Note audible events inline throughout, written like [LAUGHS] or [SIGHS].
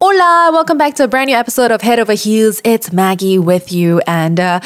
Hola, welcome back to a brand new episode of Head Over Heels. It's Maggie with you. And uh,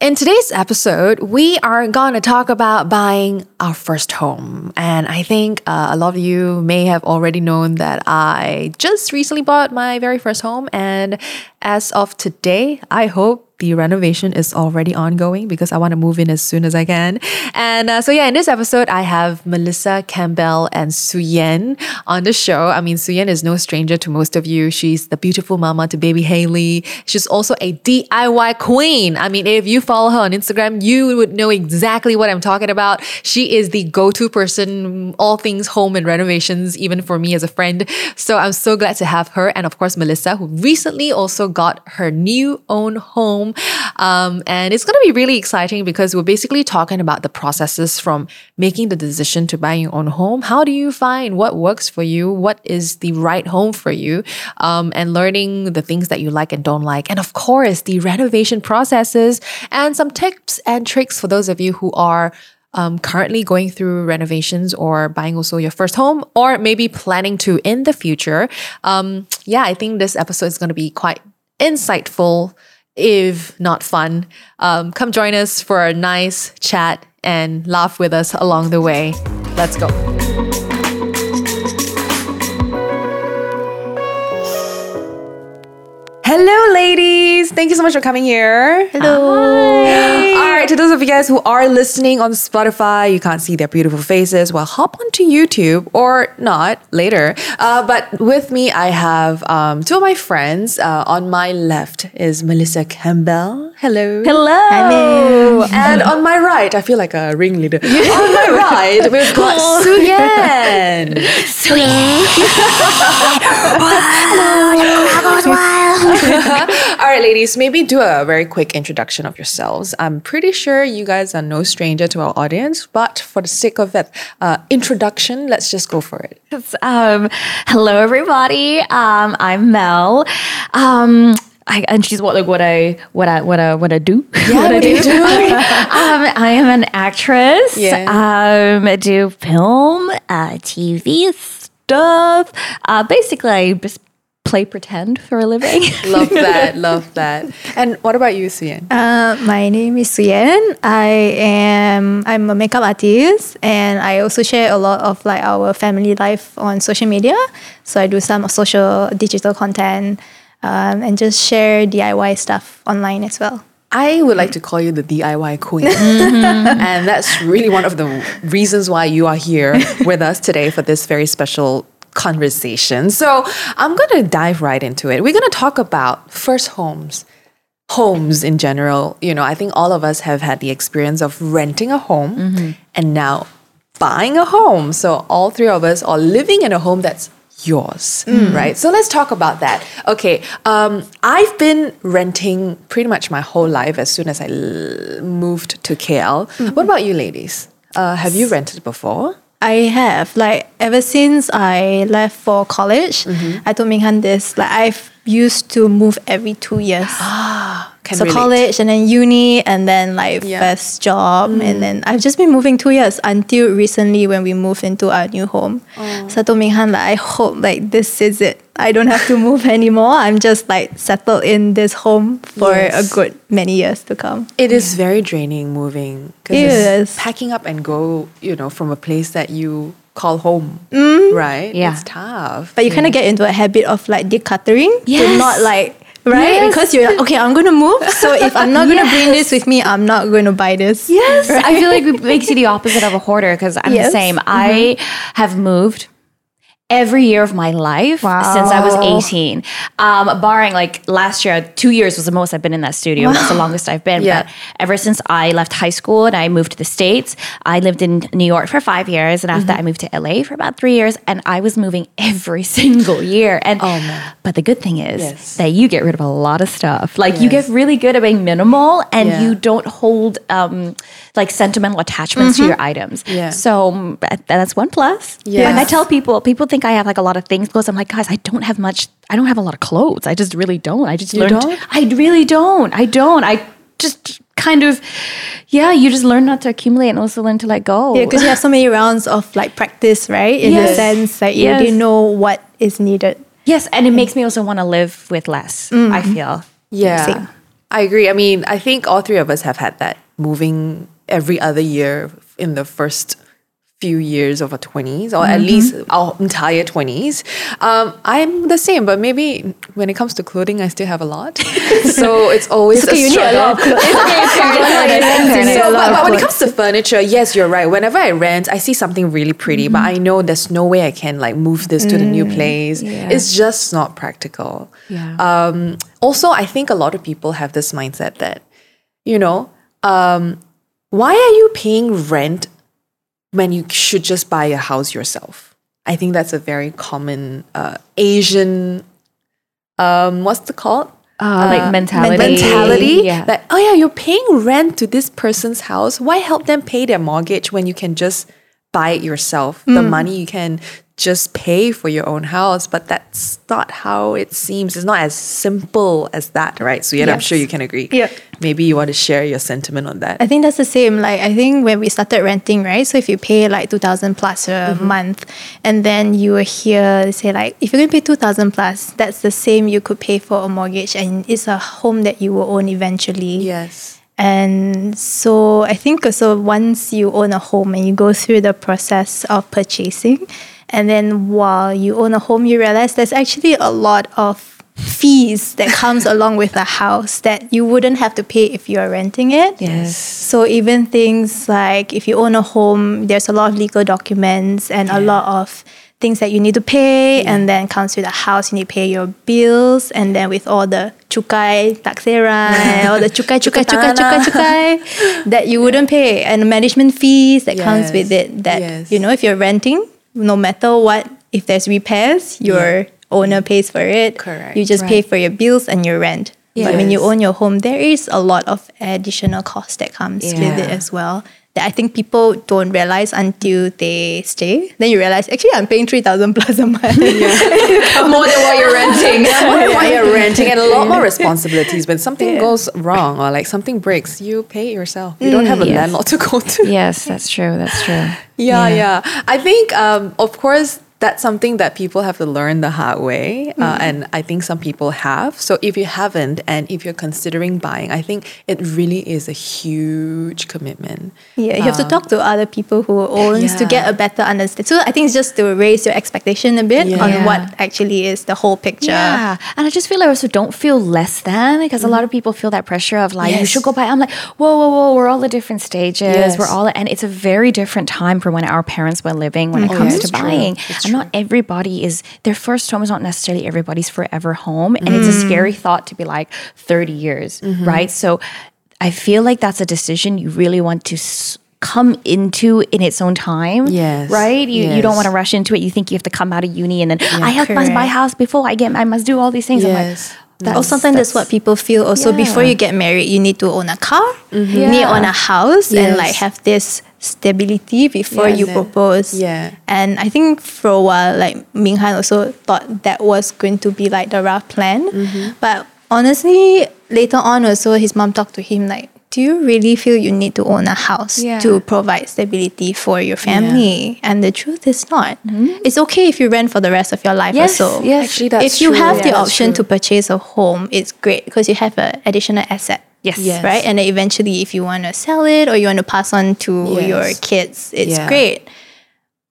in today's episode, we are going to talk about buying our first home. And I think uh, a lot of you may have already known that I just recently bought my very first home. And as of today, I hope the renovation is already ongoing because I want to move in as soon as I can. And uh, so, yeah, in this episode, I have Melissa Campbell and Suyen on the show. I mean, Suyen is no stranger to most of you. She's the beautiful mama to baby Haley. She's also a DIY queen. I mean, if you follow her on Instagram, you would know exactly what I'm talking about. She is the go to person, all things home and renovations, even for me as a friend. So, I'm so glad to have her. And of course, Melissa, who recently also got her new own home um, and it's going to be really exciting because we're basically talking about the processes from making the decision to buy your own home. How do you find what works for you? What is the right home for you? Um, and learning the things that you like and don't like. And of course, the renovation processes and some tips and tricks for those of you who are um, currently going through renovations or buying also your first home, or maybe planning to in the future. Um, yeah, I think this episode is going to be quite insightful if not fun. Um, come join us for a nice chat and laugh with us along the way. Let's go. Hello, ladies. Thank you so much for coming here. Hello. Hi. All right, to those of you guys who are listening on Spotify, you can't see their beautiful faces. Well, hop onto YouTube or not later. Uh, but with me, I have um, two of my friends. Uh, on my left is Melissa Campbell. Hello. Hello. Hello. And on my right, I feel like a ringleader. [LAUGHS] on my right, we've got Suyen. [LAUGHS] [LAUGHS] All right, ladies, maybe do a very quick introduction of yourselves. I'm pretty sure you guys are no stranger to our audience, but for the sake of that uh, introduction, let's just go for it. Um, hello, everybody. Um, I'm Mel. Um, I, and she's what like what I what I what I what I do. [LAUGHS] Yeah, what, do you do? [LAUGHS] um, I am an actress. Yeah. Um, I do film, uh, TV stuff. Uh, basically, I play pretend for a living. [LAUGHS] love that, [LAUGHS] love that. And what about you, Suyen? Uh, my name is Suyen. I am I'm a makeup artist, and I also share a lot of like our family life on social media. So I do some social digital content, um, and just share DIY stuff online as well. I would like to call you the DIY queen. [LAUGHS] and that's really one of the reasons why you are here with us today for this very special conversation. So I'm going to dive right into it. We're going to talk about first homes, homes in general. You know, I think all of us have had the experience of renting a home and now buying a home. So all three of us are living in a home that's yours, right? So let's talk about that. Okay, um, I've been renting pretty much my whole life as soon as I l- moved to KL. What about you, ladies? Uh, have you rented before? I have like ever since I left for college. Mm-hmm. I told Minghan this like I've used to move every two years. [GASPS] Ah, can so relate. college and then uni and then like Yeah. first job and mm. then I've just been moving two years until recently when we moved into our new home. Oh. So I told Minghan like I hope like this is it. I don't have to move [LAUGHS] anymore. I'm just like settled in this home for Yes. a good many years to come. It is very draining moving because packing up and go, you know, from a place that you call home, mm. right? Yeah. It's tough. But you kind of get into a habit of like decluttering to Yes. not like right Yes. because you're like okay I'm gonna move so if I'm not gonna bring this with me I'm not gonna buy this Yes, [LAUGHS] I feel like it makes you the opposite of a hoarder because I'm Yes. the same. Mm-hmm. I have moved every year of my life since I was 18. Um, barring like last year, two years was the most I've been in that studio. That's the longest I've been. Yeah. But ever since I left high school and I moved to the States, I lived in New York for five years. And after that, I moved to LA for about three years. And I was moving [LAUGHS] every single year. And oh, but the good thing is Yes. that you get rid of a lot of stuff. Like you get really good at being minimal and Yeah. you don't hold um, like sentimental attachments to your items. Yeah. So um, that's one plus. Yes. Like I tell people, people think I have like a lot of things because I'm like, guys, I don't have much. I don't have a lot of clothes. I just really don't. I just You learned. don't? I really don't. I don't. I just kind of, yeah. You just learn not to accumulate and also learn to let go. yeah because you have so many rounds of like practice right in Yes. the sense that you Yes. already know what is needed Yes, and it makes me also want to live with less. I mm-hmm. feel. Yeah. Same. I agree. I mean, I think all three of us have had that moving every other year in the first few years of our 20s or at least our entire 20s um, i'm the same but maybe when it comes to clothing i still have a lot [LAUGHS] so it's always a you need a struggle lot of clothes. so, but, but when it comes to furniture, yes, you're right. Whenever I rent, I see something really pretty, but I know there's no way I can like move this to the new place. It's just not practical. Yeah. Um, also, I think a lot of people have this mindset that, you know, um, why are you paying rent when you should just buy a house yourself? I think that's a very common uh, Asian. Um, what's the called? Uh, like mentality. mentality Yeah. Like, oh yeah you're paying rent to this person's house why help them pay their mortgage when you can just buy it yourself the money you can just pay for your own house but that's not how it seems it's not as simple as that right so yeah i'm sure you can agree Yeah. maybe you want to share your sentiment on that I think that's the same. Like I think when we started renting, right? So if you pay like two thousand plus a mm-hmm. month, and then you were here, say like if you're gonna pay two thousand plus, that's the same you could pay for a mortgage, and it's a home that you will own eventually. yes And so I think also once you own a home and you go through the process of purchasing, and then while you own a home, you realize there's actually a lot of fees that comes [LAUGHS] along with a house that you wouldn't have to pay if you're renting it. Yes. So even things like if you own a home, there's a lot of legal documents and a lot of things that you need to pay and then comes with a house you need to pay your bills and then with all the cukai taksiran [LAUGHS] all the cukai cukai cukai cukai cukai that you [LAUGHS] wouldn't pay and management fees that comes with it that Yes. you know if you're renting no matter what if there's repairs your owner pays for it. Correct. you just pay for your bills and your rent. But when you own your home there is a lot of additional cost that comes with it as well that I think people don't realize until they stay. Then you realize actually I'm paying three thousand plus a month. [LAUGHS] [LAUGHS] more than what you're [LAUGHS] renting more than what you're renting and a lot more responsibilities when something goes wrong or like something breaks you pay it yourself you don't have a yes. landlord to go to Yes, that's true. That's true. Yeah, yeah. I think, um, of course, that's something that people have to learn the hard way. Uh, mm-hmm. and I think some people have. So if you haven't, and if you're considering buying, I think it really is a huge commitment. Yeah, you have to talk to um, other people who owns to get a better understanding. So I think it's just to raise your expectation a bit on what actually is the whole picture. Yeah. And I just feel I also don't feel less than because a mm-hmm. lot of people feel that pressure of like, you should go buy. I'm like, whoa, whoa, whoa, we're all at different stages. Yes. We're all, and it's a very different time from when our parents were living when it Oh, comes yeah, to true. buying. Not everybody is, their first home is not necessarily everybody's forever home. And it's a mm. scary thought to be like 30 years, mm-hmm. right? So I feel like that's a decision you really want to. S- come into in its own time Yes. right you, you don't want to rush into it you think you have to come out of uni and then i have must buy correct. house before i get i must do all these things i'm like Yes. or sometimes that's, what people feel also before you get married you need to own a car mm-hmm. you need to own a house and like have this stability before Yes. you propose Yeah. and i think for a while like minghan also thought that was going to be like the rough plan Mm-hmm. but honestly later on also his mom talked to him like do you really feel you need to own a house Yeah. to provide stability for your family? And the truth is not. It's okay if you rent for the rest of your life Yes, or so. yes. Actually, that's if you true. have Yeah, the option to purchase a home, it's great because you have an additional asset. Yes. Yes. Right? And then eventually, if you want to sell it or you want to pass on to Yes. your kids, it's Yeah. great.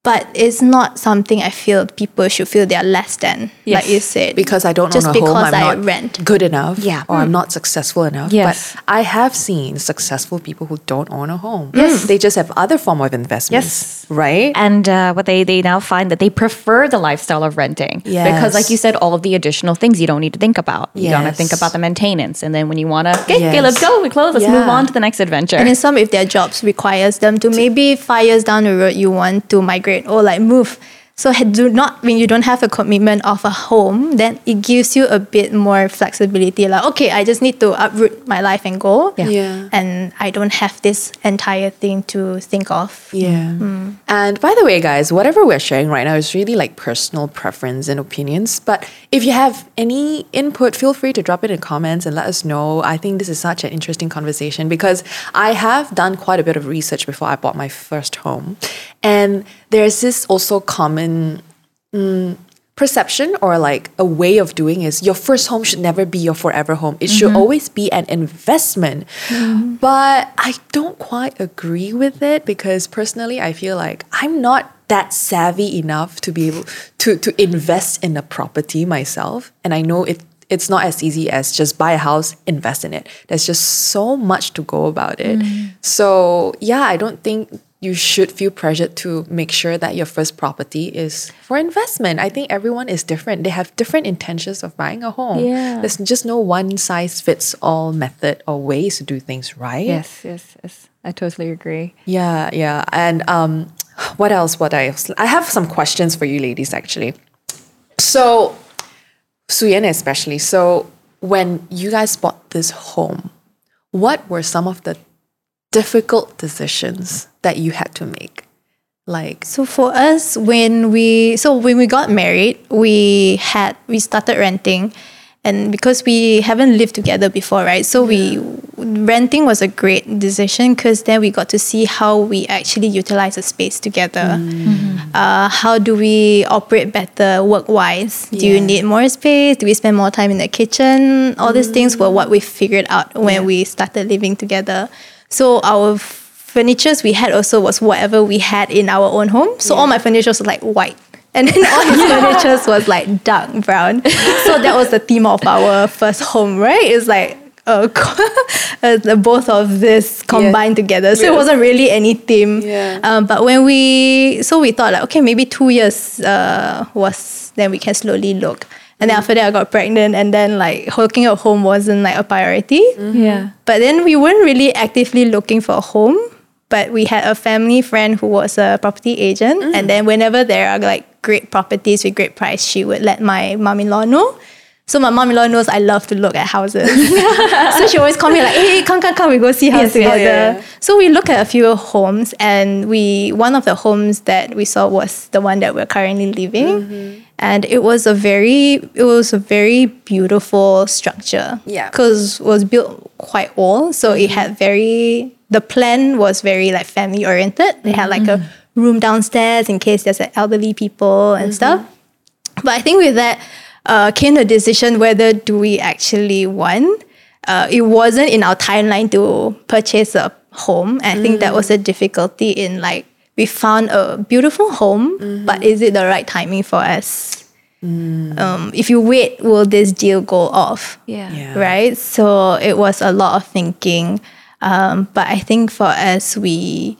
But it's not something I feel people should feel they're less than, like you said. because I don't Just own a home, because I'm I not rent. good enough, Yeah. or I'm not successful enough. Yes. But I have seen successful people who don't own a home. Yes, they just have other form of investments. Yes. right. And uh, what they they now find that they prefer the lifestyle of renting Yes. because, like you said, all of the additional things you don't need to think about. You don't have to think about the maintenance, and then when you want to, okay, okay, let's go, we close, let's move on to the next adventure. And then some, if their jobs requires them to maybe five years down the road, you want to migrate or like move. So do not when you don't have a commitment of a home, then it gives you a bit more flexibility. Like okay, I just need to uproot my life and go. Yeah. Yeah. And I don't have this entire thing to think of. Yeah. Mm. And by the way, guys, whatever we're sharing right now is really like personal preference and opinions. But if you have any input, feel free to drop it in comments and let us know. I think this is such an interesting conversation because I have done quite a bit of research before I bought my first home. And there's this also common mm, perception or like a way of doing is your first home should never be your forever home. It should mm-hmm. always be an investment. Mm-hmm. But I don't quite agree with it because personally I feel like I'm not that savvy enough to be able to to invest in a property myself. And I know it it's not as easy as just buy a house, invest in it. There's just so much to go about it. Mm-hmm. So yeah, I don't think you should feel pressured to make sure that your first property is for investment. I think everyone is different. They have different intentions of buying a home. Yeah. There's just no one size fits all method or ways to do things, right? Yes, yes, yes. I totally agree. Yeah, yeah. And um, what else? What else? I have some questions for you ladies actually. So, Suyen especially. So, when you guys bought this home, what were some of the difficult decisions that you had to make? Like, So for us, when we so when we got married, we had we started renting, and because we haven't lived together before, right? So we renting was a great decision because then we got to see how we actually utilize the space together. Uh, how do we operate better work wise? Do you need more space? Do we spend more time in the kitchen? All these things were what we figured out when we started living together. So our furnitures we had also was whatever we had in our own home. So all my furniture was like white. And then all his [LAUGHS] furniture was like dark brown. So that was the theme of our first home, right? It's like uh, [LAUGHS] uh, the both of this combined together. So it wasn't really any theme. Yeah. Um, but when we, so we thought like, okay, maybe two years uh, was, then we can slowly look. And then after that, I got pregnant, and then like working at home wasn't like a priority. Yeah. But then we weren't really actively looking for a home. But we had a family friend who was a property agent. Mm. And then whenever there are like great properties with great price, she would let my mom-in-law know. So my mom-in-law knows I love to look at houses. [LAUGHS] so she always call me like, hey, come, come, come, we go see house Yes, together. Yeah, yeah. So we look at a few homes and we one of the homes that we saw was the one that we're currently living. Mm-hmm. And it was a very it was a very beautiful structure. Yeah. Because it was built quite old. So it mm-hmm. had very the plan was very like family oriented. They had like a room downstairs in case there's like, elderly people and stuff. But I think with that uh, came the decision whether do we actually want. Uh, it wasn't in our timeline to purchase a home. I think that was a difficulty in like we found a beautiful home, but is it the right timing for us? Um, if you wait, will this deal go off? Yeah. Yeah. Right. So it was a lot of thinking. Um, but I think for us, we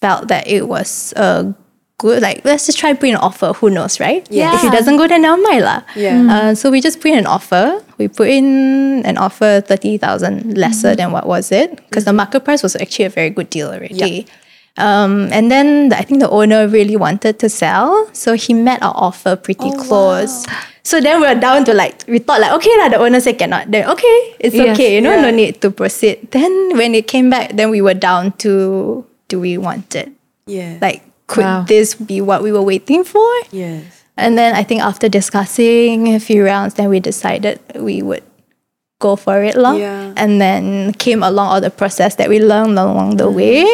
felt that it was a good, like, let's just try put an offer. Who knows, right? Yeah. If it doesn't go, then never mind. Yeah. Uh, so we just put in an offer. We put in an offer 30,000 lesser than what was it? Because the market price was actually a very good deal already. Um, and then the- I think the owner really wanted to sell. So he met our offer pretty close. So then we were down to like, we thought like, okay, lah, the owner said cannot. Then, okay, it's Yes. okay, you know, Yeah. no need to proceed. Then when it came back, then we were down to, do we want it? Yeah. Like, could Wow. this be what we were waiting for? yes. And then I think after discussing a few rounds, then we decided we would go for it. Lor. Yeah. And then came along all the process that we learned along the way.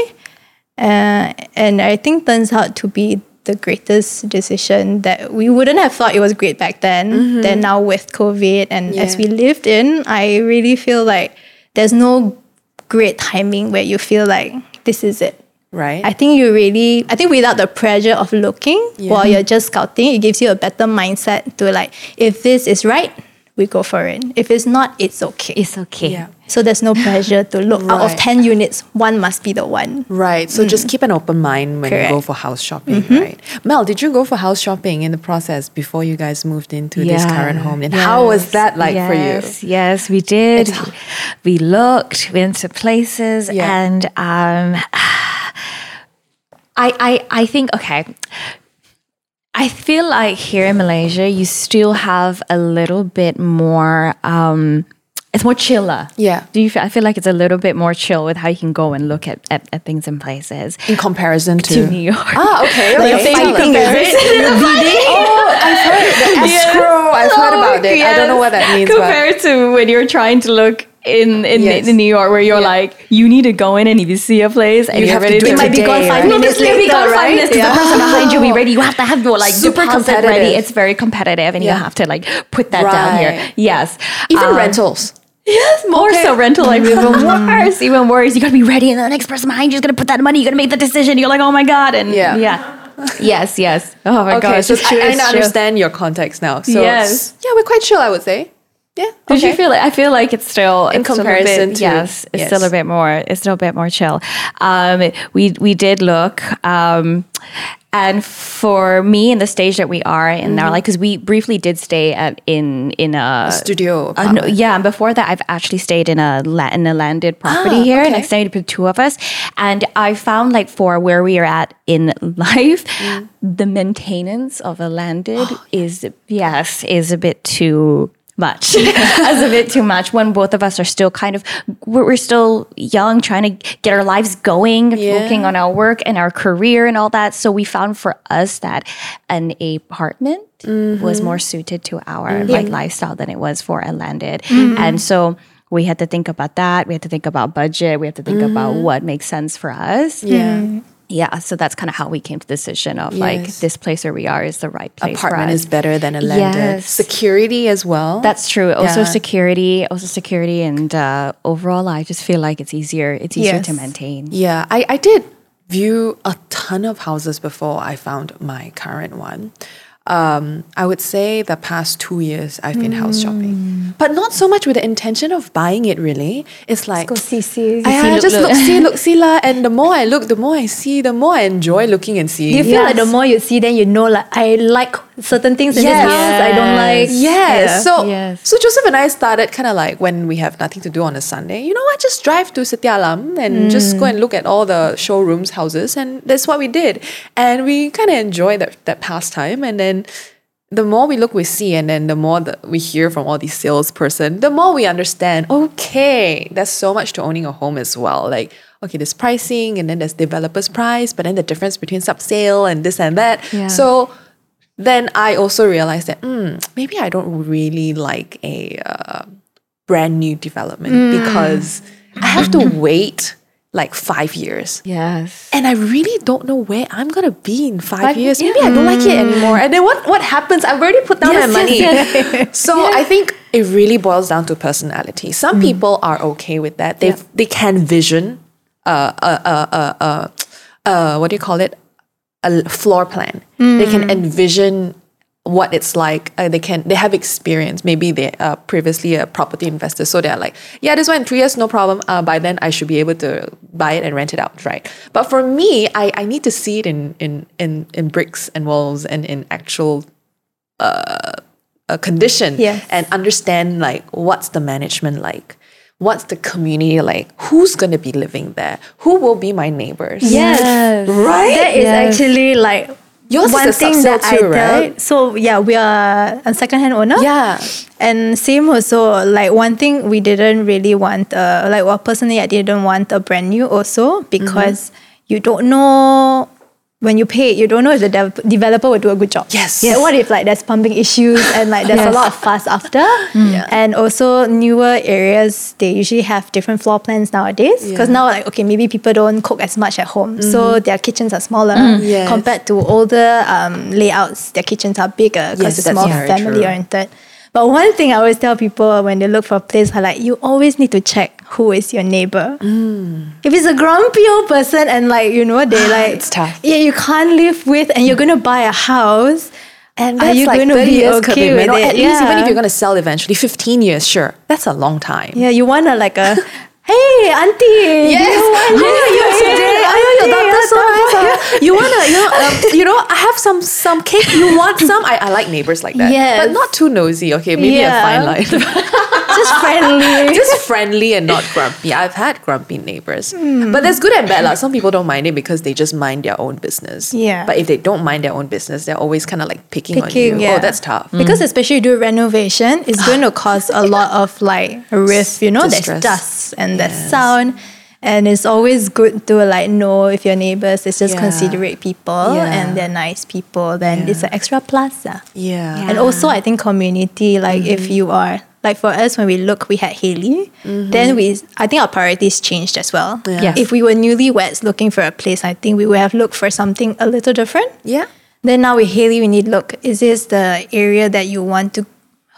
Uh, and I think turns out to be the greatest decision that we wouldn't have thought it was great back then. Mm-hmm. Then now with COVID and as we lived in, I really feel like there's no great timing where you feel like this is it. Right. I think you really, I think without the pressure of looking while you're just scouting, it gives you a better mindset to like, if this is right, we go for it. If it's not, it's okay. It's okay. yeah. so there's no pressure to look out of 10 units, one must be the one. Right. So just keep an open mind when you go for house shopping, right? Mel, did you go for house shopping in the process before you guys moved into this current home? And how was that like for you? Yes, yes, we did. We looked, we went to places, Yeah. and um, [SIGHS] I, I, I think okay. I feel like here in Malaysia, you still have a little bit more. Um, it's more chiller. Yeah. Do you? Feel, I feel like it's a little bit more chill with how you can go and look at, at, at things and places. In comparison to, To New York. Ah, okay. [LAUGHS] Like okay. a Tell fighting, is it? [LAUGHS] Oh, I've heard the escrow. I've heard about it. I don't know what that means. But Compared to when you're trying to look in in, Yes. in New York where you're Yeah. like you need to go in and if you see a place and You you're have to ready do it It might be gone today, five right? minutes Maybe later, gone five right? minutes 'cause the person behind you be ready. You have to have your like Super deposit ready. competitive. It's very competitive, and Yeah. you have to like put that down here. Yes, Even Um, rentals. Yes, more Okay. so rental like even [LAUGHS] worse, even worse. You gotta be ready, and the next person behind you is gonna put that money. You gotta make the decision. You're like, oh my god, and Yeah. yeah, yes, yes. Oh my Okay, gosh, so it's true. I, I it's true. understand your context now. So Yes. yeah, we're quite chill, I would say. Yeah. Did you feel like I feel like it's still In it's still comparison bit, to- yes, it's still a bit more it's still a bit more chill. Um, we we did look, um, and for me in the stage that we are in our life, because we briefly did stay at in in a, studio uh, no, yeah, and before that, I've actually stayed in a in a landed property Ah, here, and okay. I stayed with two of us. And I found like for where we are at in [LAUGHS] life, Mm. the maintenance of a landed Oh, [GASPS] is yes is a bit too much. It's [LAUGHS] a bit too much when both of us are still kind of we're, still young, trying to get our lives going, Yeah. working on our work and our career and all that. So we found for us that an apartment Mm-hmm. was more suited to our like lifestyle than it was for a landed. Mm-hmm. And so we had to think about that. We had to think about budget. We had to think about Mm-hmm. what makes sense for us. Yeah. Yeah. So that's kind of how we came to the decision of like this place where we are is the right place Apartment is better than a landed. Yes. Security as well. That's true. Also Yeah. security, also security, and uh, overall, I just feel like it's easier. It's easier to maintain. Yeah, I, I did view a ton of houses before I found my current one. Um, I would say the past two years I've been house shopping, but not so much with the intention of buying it. Really, it's like Go see, see. I, I look, just look. look, see, look, [LAUGHS] see lah. And the more I look, the more I see, the more I enjoy looking and seeing. Do you feel like the more you see, then you know like I like certain things in Yes. this house, I don't like. Yes. Yeah. So Yes. so Joseph and I started kind of like when we have nothing to do on a Sunday, you know what? Just drive to Setia Alam and mm. just go and look at all the showrooms, houses, and that's what we did. And we kind of enjoyed that that pastime. And then the more we look, we see, and then the more that we hear from all these salesperson, the more we understand. Okay, there's so much to owning a home as well. Like okay, there's pricing, and then there's developer's price, but then the difference between sub-sale and this and that. Yeah. So then I also realized that mm, maybe I don't really like a uh, brand new development because I have to wait like five years. Yes. And I really don't know where I'm gonna be in five, Five- years. yeah. Maybe I don't like it anymore. And then what, what happens? I've already put down Yes, my money. yes, [LAUGHS] So I think it really boils down to personality. Some people are okay with that. They they can vision uh uh uh uh uh, uh what do you call it? A floor plan. They can envision what it's like. Uh, they can they have experience. Maybe they are previously a property investor, so they're like, yeah, this one in three years, no problem. Uh, by then I should be able to buy it and rent it out, right? But for me, I, I need to see it in in in in bricks and walls and in actual a condition Yes. and understand like what's the management like what's the community like who's going to be living there who will be my neighbors Yes. right That is Yes. actually like Yours is one a thing that I too, tell. right? So yeah, we are a second-hand owner. yeah And same also, like one thing we didn't really want, uh, like well, personally, I didn't want a brand new also because you don't know when you pay, you don't know if the dev- developer will do a good job. Yes. Yeah. What if like there's pumping issues and like there's a lot of fuss after? [LAUGHS] Yeah. And also newer areas, they usually have different floor plans nowadays. Because Yeah. now like okay, maybe people don't cook as much at home, so their kitchens are smaller Yes. compared to older um, layouts. Their kitchens are bigger because Yes, it's more very family true. But one thing I always tell people when they look for a place, are like you always need to check who is your neighbor. Mm. If it's a grumpy old person and like you know they ah, like It's tough. Yeah, you can't live with, and you're gonna buy a house. and Are that's you like going to 30 be years okay with or it? at least even if you're going to sell eventually 15 years sure that's a long time Yeah, you want to like a [LAUGHS] hey auntie. Yes. you want How are you today? Auntie, daughter's so your nice. [LAUGHS] You wanna, you know, um, you know, I have some some cake. You want [LAUGHS] some? I, I like neighbors like that. Yes. But not too nosy. Okay, maybe a fine line. [LAUGHS] Just friendly. Just friendly and not grumpy. I've had grumpy neighbors. Hmm. But there's good and bad. Like some people don't mind it because they just mind their own business. Yeah. But if they don't mind their own business, they're always kind of like picking, Picking, on you. yeah. Oh, that's tough. Because especially you do renovation, it's going to cause a lot of like risk. You know, Distress. there's dust and there's sound, and it's always good to like know if your neighbors is just Yeah. considerate people Yeah. and they're nice people. Then Yeah. it's an extra plus. ah. Yeah. And also, I think community, like if you are Like for us, when we look, we had Haley. Then we, I think our priorities changed as well. Yes. If we were newlyweds looking for a place, I think we would have looked for something a little different. Yeah. Then now with Haley, we need look. Is this the area that you want to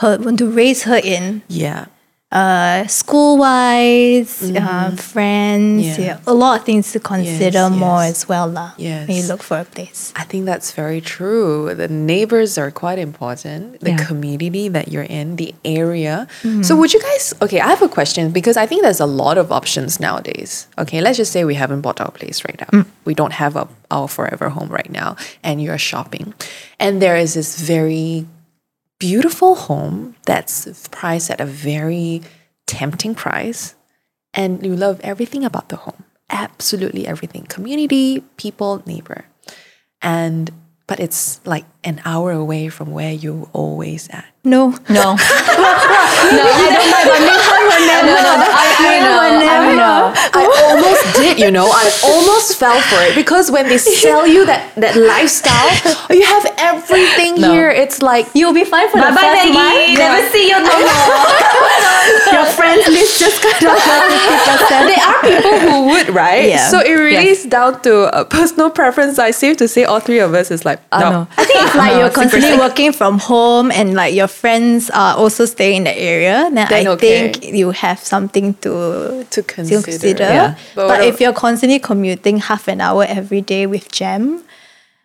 her want to raise her in? Yeah. Uh, school wise, uh, friends, Mm-hmm. Yeah. yeah. a lot of things to consider Yes, more yes. as well, lah. Yes. When you look for a place. I think that's very true. The neighbors are quite important. The Yeah. community that you're in, the area. So, would you guys? Okay, I have a question because I think there's a lot of options nowadays. Okay, let's just say we haven't bought our place right now. We don't have a, our forever home right now, and you're shopping, and there is this very beautiful home that's priced at a very tempting price and you love everything about the home. Absolutely everything. Community people neighbor. And but it's like an hour away from where you always at No. No. [LAUGHS] no, I don't mind, but never, never. No, no, I, I know, I know. I almost did, you know. I almost fell for it because when they sell you that that lifestyle, you have everything No. here. It's like You'll be fine for Bye the bye, first Maggie. month. Never see you no more. [LAUGHS] Your friends list just cut off fifty percent. there are people who would, right? Yeah. So it really Yes. is down to a personal preference. I safe to say all three of us is like I no. know. [LAUGHS] I think like you're [LAUGHS] constantly working from home and like your friends are also staying in the area, then, Then I okay. think you have something to To consider. Yeah. But But, if you're constantly commuting half an hour every day with Jam,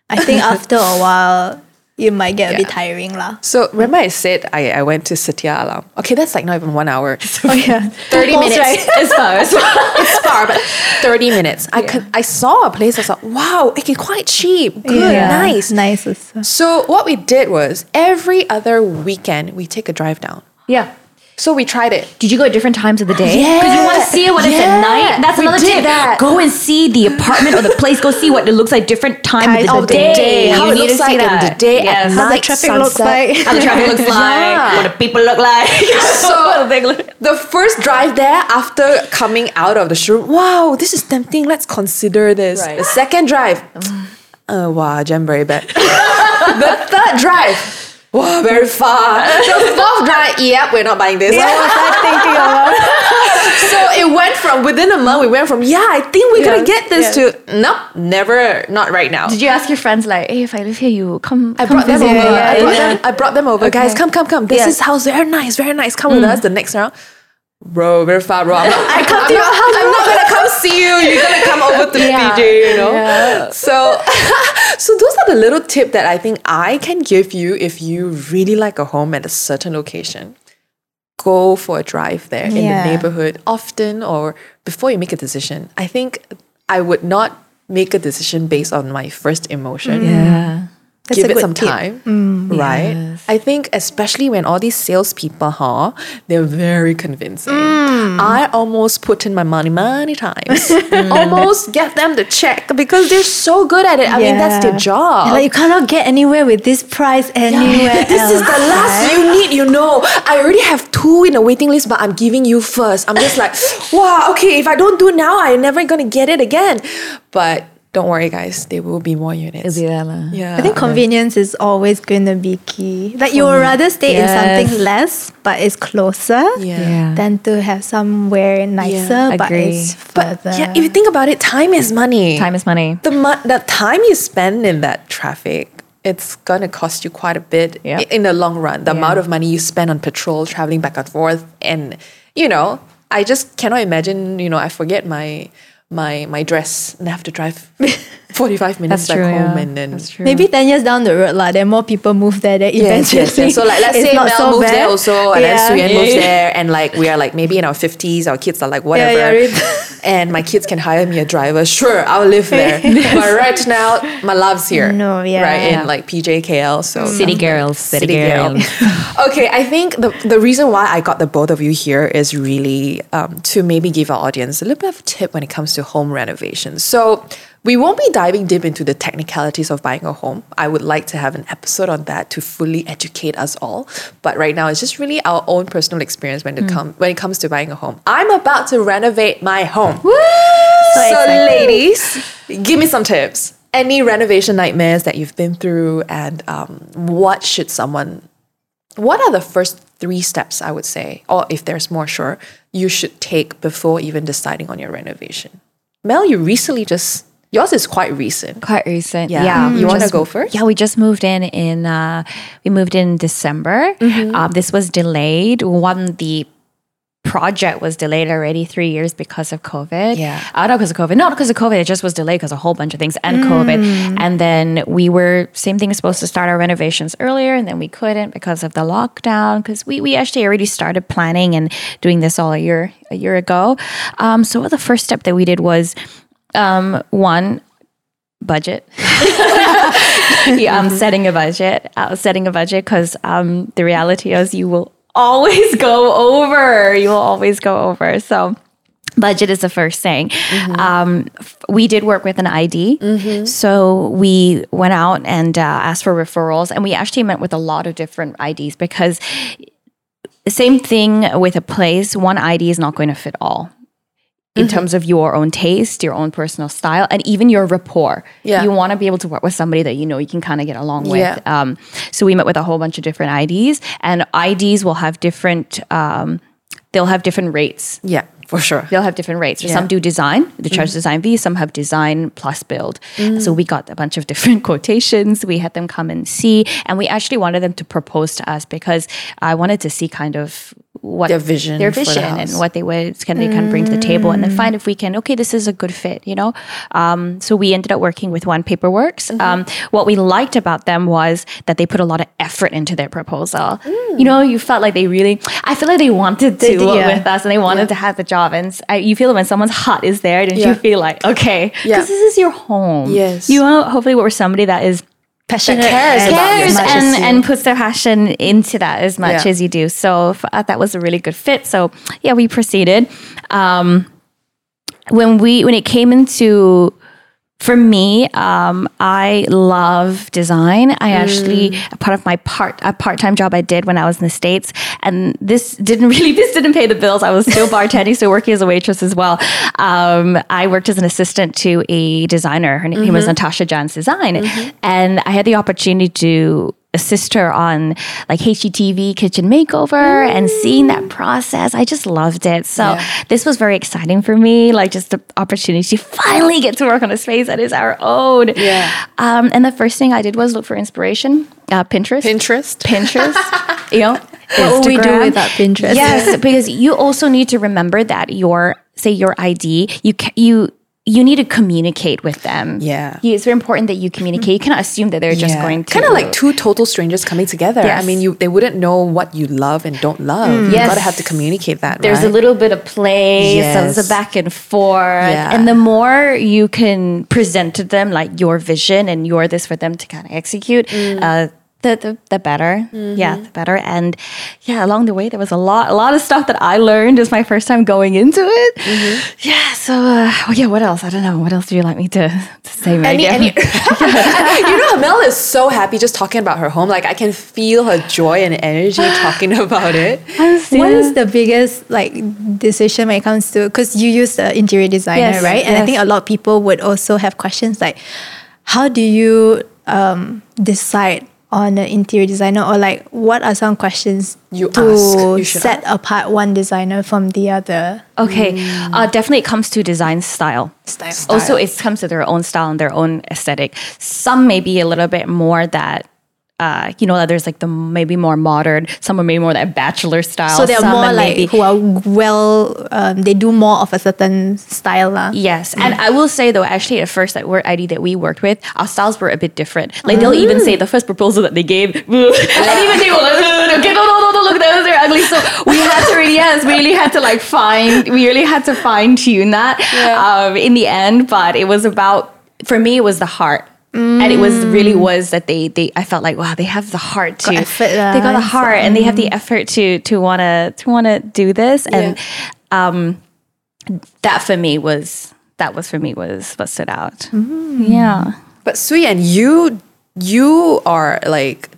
I think [LAUGHS] after a while you might get a bit Yeah. tiring lah. So remember I said I, I went to Setia Alam. Okay, that's like not even one hour. [LAUGHS] Oh [LAUGHS] yeah, 30 minutes. right? It's far. It's far. [LAUGHS] it's far, but 30 minutes. I could I saw a place, I was like, wow, okay, quite cheap. Good, Yeah, nice. nice. Uh, so what we did was every other weekend we take a drive down. Yeah. So we tried it. Did you go at different times of the day? Yeah. Because you want to see it when it's at night. That's We another did tip. that. Go and see the apartment or the place. Go see what it looks like different time Times of the, of the day. day. How You it need looks to see like in that. the day, at Yes. How the night, traffic looks like. How the traffic looks [LAUGHS] like. Yeah. What the people look like. [LAUGHS] So [LAUGHS] the first drive there after coming out of the showroom, wow, this is tempting. Let's consider this. Right. The second drive, uh, wow, jam very bad. the third drive, wow, very far. The fourth drive, yep, we're not buying this. What was I thinking about? so it went from within a month, we went from yeah, I think we're gonna get this yeah. to nope, never, not right now. Did you ask your friends like, hey, if I live here, you come? I come brought them over. me? yeah, I, brought yeah. them, I brought them over. Guys, come, come, come. This Yeah. is house. Very nice, very nice. Come with mm. us. The next round. Bro, very far, bro. I'm not, [LAUGHS] I come to your house, I'm not gonna come see you. You're gonna come over to Yeah. PJ, you know. So, [LAUGHS] so those are the little tip that I think I can give you if you really like a home at a certain location. Go for a drive there in the neighborhood often or before you make a decision. I think I would not make a decision based on my first emotion Yeah. That's give it some tip. time, right? Yes. I think especially when all these salespeople, huh, they're very convincing. Mm. I almost put in my money many times, [LAUGHS] almost get them to check because they're so good at it. I mean, that's their Yeah. job. Yeah, like you cannot get anywhere with this price anywhere [LAUGHS] this else. is the last you need, you know. I already have two in the waiting list, but I'm giving you first. I'm just like, [LAUGHS] wow, okay, if I don't do now, I'm never gonna get it again. But don't worry, guys, there will be more units. Yeah. Yeah. I think convenience is always going to be key. Like you would rather stay Yes. in something less but it's closer Yeah. Yeah. than to have somewhere nicer but agree. it's further. Yeah, if you think about it, time is money. Time is money. the mo- the time you spend in that traffic, it's gonna cost you quite a bit Yep. in the long run. The Yeah. amount of money you spend on petrol, traveling back and forth, and you know, I just cannot imagine. You know, I forget my my my dress and I have to drive [LAUGHS] forty five minutes That's back true. home, yeah. and then That's true. Maybe 10 years down the road, lah, then more people move there, then Yes, eventually. yes, yes. So like let's [LAUGHS] it's say Mel so moves there also and Yeah. then Suyen moves [LAUGHS] there and like we are like maybe in our fifties, our kids are like whatever. yeah, right. [LAUGHS] and my kids can hire me a driver. Sure, I'll live there. but right now my love's here. No, yeah. Right in like PJKL. So City girls. City, City girl. girls. okay, I think the, the reason why I got the both of you here is really um, to maybe give our audience a little bit of a tip when it comes to home renovations. So we won't be diving deep into the technicalities of buying a home. I would like to have an episode on that to fully educate us all. But right now, it's just really our own personal experience when it come when it comes to buying a home. I'm about to renovate my home. So, excited. ladies, give me some tips. Any renovation nightmares that you've been through, and um, what should someone what are the first three steps I would say, or if there's more, sure, you should take before even deciding on your renovation? Mel, you recently just yours is quite recent. Quite recent. Yeah. Yeah. You wanna go first? Yeah, we just moved in in uh we moved in December. Mm-hmm. Um, this was delayed. One the project was delayed already three years because of COVID. Yeah. Uh, not because of COVID. Not because of COVID. It just was delayed because a whole bunch of things and COVID. And then we were same thing supposed to start our renovations earlier, and then we couldn't because of the lockdown. Because we we actually already started planning and doing this all a year a year ago. Um, so the first step that we did was um, one budget. [LAUGHS] yeah, I'm setting a budget. I was setting a budget because um, the reality is you will always go over. You will always go over. So budget is the first thing. Um, f- we did work with an ID. So we went out and uh, asked for referrals, and we actually met with a lot of different IDs because the same thing with a place, one ID is not going to fit all. In terms of your own taste, your own personal style, and even your rapport, Yeah. you want to be able to work with somebody that you know you can kind of get along with. Yeah. Um, so we met with a whole bunch of different IDs, and IDs will have different. Um, they'll have different rates. Yeah, for sure. They'll have different rates. Yeah. Some do design, they charge design fee. Some have design plus build. So we got a bunch of different [LAUGHS] quotations. We had them come and see, and we actually wanted them to propose to us because I wanted to see kind of what Their vision their for the vision, and what they would can they kind of bring to the table, and then find if we can. Okay, this is a good fit, you know. Um, so we ended up working with One Paperworks. Mm-hmm. Um, what we liked about them was that they put a lot of effort into their proposal. You know, you felt like they really. I feel like they wanted to They work yeah. with us, and they wanted to have the job. And I, you feel when someone's heart is there, don't Yeah. you feel like okay, because Yeah. this is your home. Yes. you to hopefully with somebody that is Passionate cares cares and, and puts their passion into that as much Yeah. as you do. So uh, that was a really good fit. So yeah, we proceeded. Um, when we when it came into for me, um, I love design. I actually a part of my part a part time job I did when I was in the states, and this didn't [LAUGHS] really this didn't pay the bills. I was still [LAUGHS] bartending, so working as a waitress as well. Um, I worked as an assistant to a designer. Her name was Natasha John's Design, and I had the opportunity to assist her on like HGTV kitchen makeover and seeing that process. I just loved it. So Yeah. this was very exciting for me, like just the opportunity to finally get to work on a space that is our own. Yeah. Um, and the first thing I did was look for inspiration. Uh, Pinterest. Pinterest. Pinterest. [LAUGHS] you know, What would we do Instagram. without Pinterest? Yes, because you also need to remember that your say your ID, you ca- you you need to communicate with them. Yeah. It's very important that you communicate. You cannot assume that they're just going to kind of like two total strangers coming together. I mean, you they wouldn't know what you love and don't love. You Yes. gotta have to communicate that. There's a little bit of play, Yes. a back and forth. Yeah. And the more you can present to them like your vision and you're this for them to kind of execute, Mm. uh, the, the the better. Mm-hmm. Yeah, the better. And yeah, along the way there was a lot a lot of stuff that I learned. It's my first time going into it. Mm-hmm. Yeah. So uh, oh yeah, what else? I don't know. What else do you like me to, to say, Any, Megan? any, [LAUGHS] [LAUGHS] you know, Mel is so happy just talking about her home. Like I can feel her joy and energy [GASPS] talking about it. What is the biggest like decision when it comes to because you use the interior designer, Yes, right? And I think a lot of people would also have questions like, how do you um, decide on an interior designer, or like what are some questions You to ask. You should set apart one designer from the other? Okay, uh, definitely it comes to design style. Style. Also, it comes to their own style and their own aesthetic. Some may be a little bit more that. Uh, you know, that there's like the maybe more modern. Some are maybe more that bachelor style. So they're more like maybe- who are well, um, they do more of a certain style. lah. Yes, and I will say though, actually, at first that word ID that we worked with, our styles were a bit different. Like they'll even say the first proposal that they gave, [LAUGHS] and even they were like, "Ugh, okay, no, no, no, no, look, those are ugly. So we had to really, yes, we really had to like find, we really had to fine tune that um, in the end. But it was about, for me, it was the heart. And it was really was that they they I felt like wow they have the heart to Got effort lah, they got the so- heart and they have the effort to to wanna to wanna do this and um that for me was that was for me was what stood out. Mm-hmm. Yeah. But Sui, and you, you are like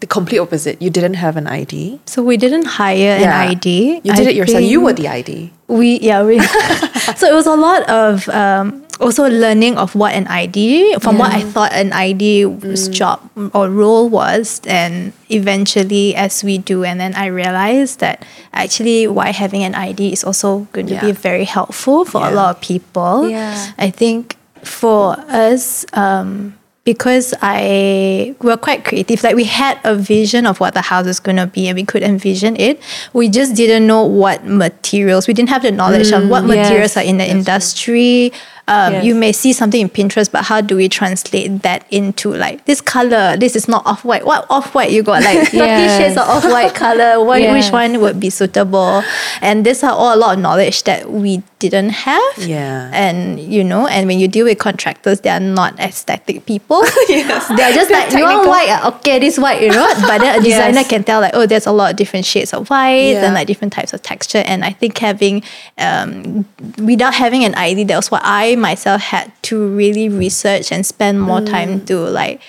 the complete opposite. You didn't have an ID. So we didn't hire Yeah. an ID. You did I it yourself. You were the ID. We yeah we. [LAUGHS] [LAUGHS] so it was a lot of um, also learning of what an ID from what I thought an ID's job or role was, and eventually as we do, and then I realized that actually why having an ID is also going to be very helpful for a lot of people. Yeah. I think for us, um, because I we're quite creative. Like we had a vision of what the house is gonna be, and we could envision it. We just didn't know what materials. We didn't have the knowledge of what materials yes, are in the industry. Um, Yes. You may see something in Pinterest, but how do we translate that into like this color? This is not off white. What off white? You got like [LAUGHS] thirty Yes. shades of off white color. [LAUGHS] What, Which one would be suitable? And these are all a lot of knowledge that we didn't have. Yeah. And you know, and when you deal with contractors, they are not aesthetic people. [LAUGHS] Yes. They're just like, you want white? ah, Okay, this white, you know. But then a designer Yes. can tell like, oh, there's a lot of different shades of white Yeah. and like different types of texture. And I think having, um, without having an ID, that was what I myself had to really research and spend more Mm. time to like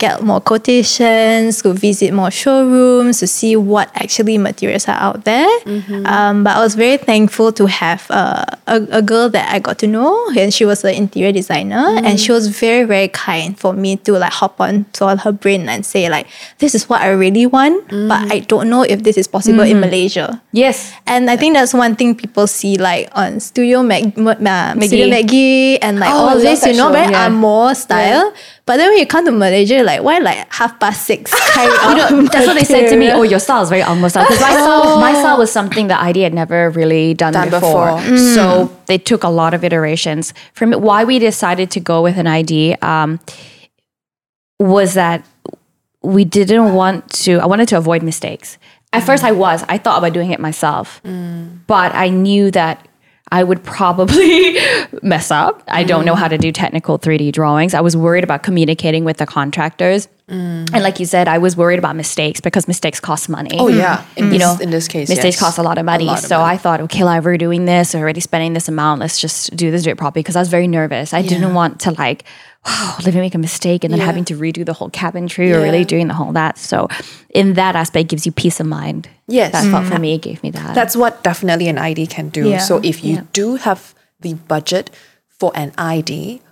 get more quotations, to visit more showrooms, to see what actually materials are out there. Mm-hmm. Um, but I was very thankful to have uh, a, a girl that I got to know, and she was an interior designer, Mm. and she was very, very kind for me to like hop on to all her brain and say like, this is what I really want, Mm. but I don't know if this is possible in Malaysia. Yes. And I think that's one thing people see like on Studio Mag, Ma- Ma- Studio McGee and like Oh, all this, you know, very Yeah. Amor style. But then when you come to Malaysia, like why like half past six [LAUGHS] You know, that's what they said to me. Oh, your style is very almost style. Because my style, oh. my style was something that ID had never really done, Done before. before. So mm. they took a lot of iterations. From why we decided to go with an ID um, was that we didn't want to. I wanted to avoid mistakes. At mm. first, I was. I thought about doing it myself, mm. but I knew that I would probably [LAUGHS] mess up. I don't know how to do technical 3D drawings. I was worried about communicating with the contractors. Mm. And like you said, I was worried about mistakes because mistakes cost money. Oh yeah. Mm-hmm. In You this, know, in this case, mistakes yes. cost a lot of money. lot of so money. I thought, okay, like we're doing this, we're already spending this amount. Let's just do this, do it properly. Because I was very nervous. I didn't want to like, wow, [SIGHS] let me make a mistake and then Yeah. having to redo the whole cabinetry or really doing the whole that. So in that aspect, gives you peace of mind. Yes. That felt for mm. me, it gave me that. That's what definitely an ID can do. Yeah. So if you Yeah. do have the budget for an ID,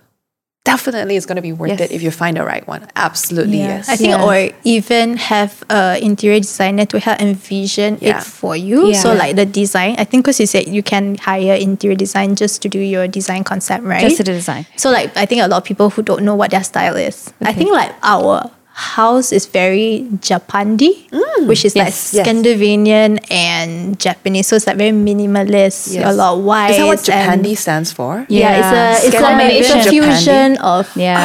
definitely it's going to be worth Yes. it if you find the right one. Absolutely yes. I think, Yes. or even have a interior designer to help envision Yeah. it for you. Yeah. So like the design, I think because you said you can hire interior design just to do your design concept, right? just to the design. So like I think a lot of people who don't know what their style is. I think like our house is very Japandi, mm, which is Yes, like yes. Scandinavian and Japanese. So it's like very minimalist, Yes. a lot of white. Is that what Japandi stands for? Yeah, Yeah. it's a it's a, Scandinavian it's a Japandi. fusion of Yeah.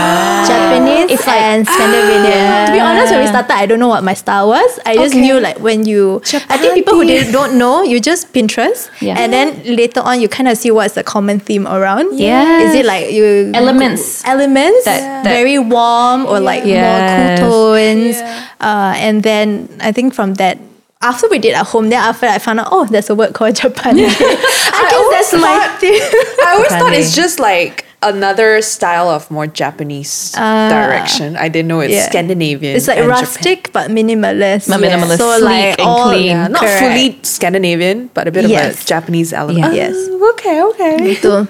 [GASPS] Japanese It's like- and ah, Scandinavian. To be honest, when we started, I don't know what my style was. I just Okay. knew like when you, I think people who Japandi. did, don't know, you just Pinterest, Yeah. and then later on you kind of see what's the common theme around. Yeah, is it like you Elements. elements That- that- very warm or like Yes. more cool tones, uh, and then I think from that. After we did at home, then after I found out, oh, there's a word called [LAUGHS] Japan. [LAUGHS] I guess always that's my thought- thing. I always thought it's just like another style of more Japanese direction. I didn't know it's yeah. Scandinavian. It's like and Japan- rustic but minimalist. But minimalist, So sleek like and all, clean. Yeah, not Correct. fully Scandinavian, but a bit Yes. of a Japanese element. Yeah. Yes. Ah, Okay, okay.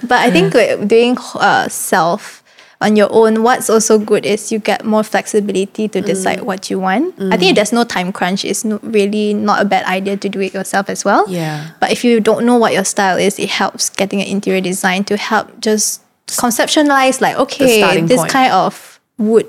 But I think like, doing uh, self on your own, what's also good is you get more flexibility to mm. decide what you want. I mm. think if there's no time crunch, it's no, really not a bad idea to do it yourself as well. Yeah. But if you don't know what your style is, it helps getting an interior design to help just conceptualize like, okay, this point. kind of wood,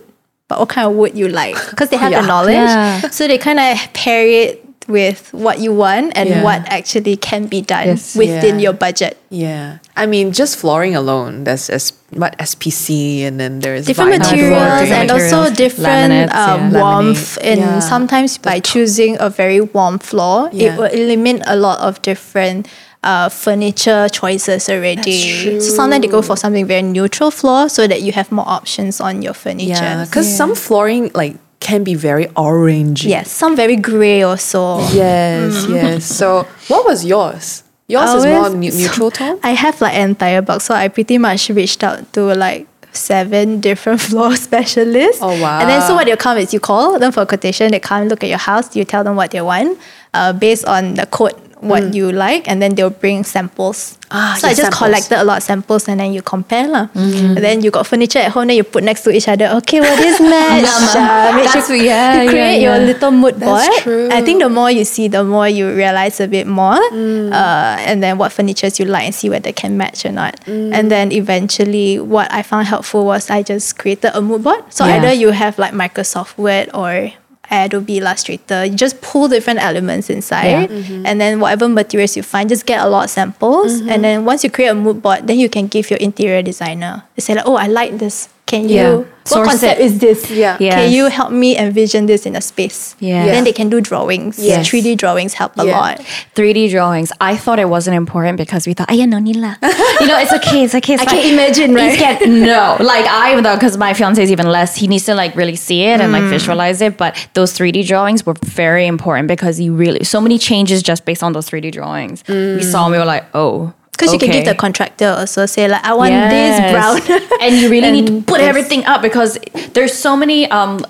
but what kind of wood you like? Because they have [LAUGHS] oh, Yeah. the knowledge. Yeah. So they kind of pair it with what you want and Yeah. what actually can be done Yes. within Yeah. your budget. Yeah. I mean, just flooring alone, there's as what SPC and then there's different vinyl materials flooring. and also different laminates, um, yeah. warmth and yeah. sometimes by choosing a very warm floor Yeah. it will eliminate a lot of different uh, furniture choices already so sometimes they go for something very neutral floor so that you have more options on your furniture Yeah, because some flooring like can be very orangey. yes some very gray also Yes, yes. So, what was yours? Yours is more ne- neutral tone. [LAUGHS] I have like an entire box, so I pretty much reached out to like seven different [LAUGHS] floor specialists. Oh, wow. And then so what they'll come is you call them for a quotation, they come look at your house, you tell them what they want. Uh, based on the code what you like, and then they'll bring samples. Ah, so I just samples. collected a lot of samples, and then you compare lah. And then you got furniture at home, then you put next to each other. Okay, well this [LAUGHS] match. uh, make That's- sure- yeah, you yeah, create your little mood That's board. true. I think the more you see, the more you realize a bit more, uh, and then what furnitures you like and see whether they can match or not. And then eventually, what I found helpful was I just created a mood board. So Yeah. either you have like Microsoft Word or Adobe Illustrator, you just pull different elements inside, mm-hmm. and then whatever materials you find, just get a lot of samples, and mm-hmm. then once you create a mood board, then you can give your interior designer. They say like, oh, I like this. Can you? Yeah. What Source concept it. is this? Yeah. Can you help me envision this in a space? Yeah. Then they can do drawings. Yes. 3D drawings help a Yeah. lot. 3D drawings. I thought it wasn't important because we thought, yeah, no need lah. [LAUGHS] you know, it's okay, it's okay. It's I fine." can imagine, right? can't- [LAUGHS] no, like I though because my fiance is even less, he needs to like really see it and Mm. like visualize it. But those 3D drawings were very important because you really so many changes just based on those 3D drawings. We saw and we were like, oh. Because you can give the contractor also say like, I want this brown. [LAUGHS] and you really need to put this. everything up because there's so many um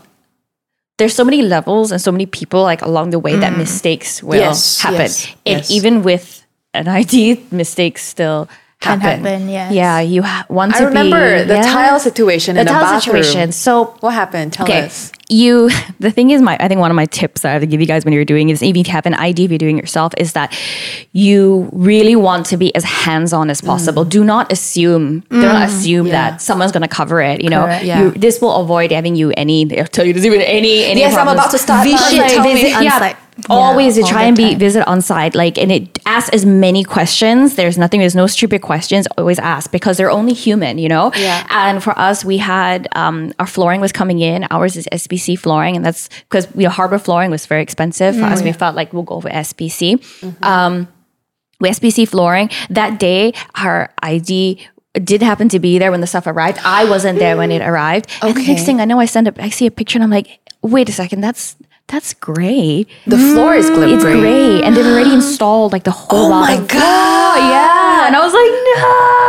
there's so many levels and so many people like along the way that mistakes will Yes, happen yes, and yes. even with an [LAUGHS] ID mistakes still Can happen, happen, yes. yeah you ha- want I to remember be, the yeah. tile situation the in the tile bathroom. situation so What happened? Tell Okay. us. You, [LAUGHS] the thing is, my I think one of my tips that I have to give you guys when you're doing is even if you have an idea, if you're doing it yourself, is that you really want to be as hands on as possible. Do not assume, do not assume Yeah. that someone's going to cover it. You know, Yeah. you, this will avoid having you any. I'll tell you this even any any. Yes, I'm about to start. Visit, Like, visit site. Always Yeah, to try and be time. visit on site, like and it ask as many questions. There's nothing. There's no stupid questions. Always ask because they're only human, you know. Yeah. And for us, we had um, our flooring was coming in. Ours is SPC flooring, and that's because you know harbor flooring was very expensive. For us, mm. we felt like we'll go for SPC. Mm-hmm. Um, with SPC flooring that day, our ID did happen to be there when the stuff arrived. I wasn't there when it mm. arrived. And the Okay. next thing I know, I send up. I see a picture, and I'm like, wait a second, that's that's great. The floor is glittery. It's great. And they've already [GASPS] installed like the whole Oh my God. yeah. And I was like, no.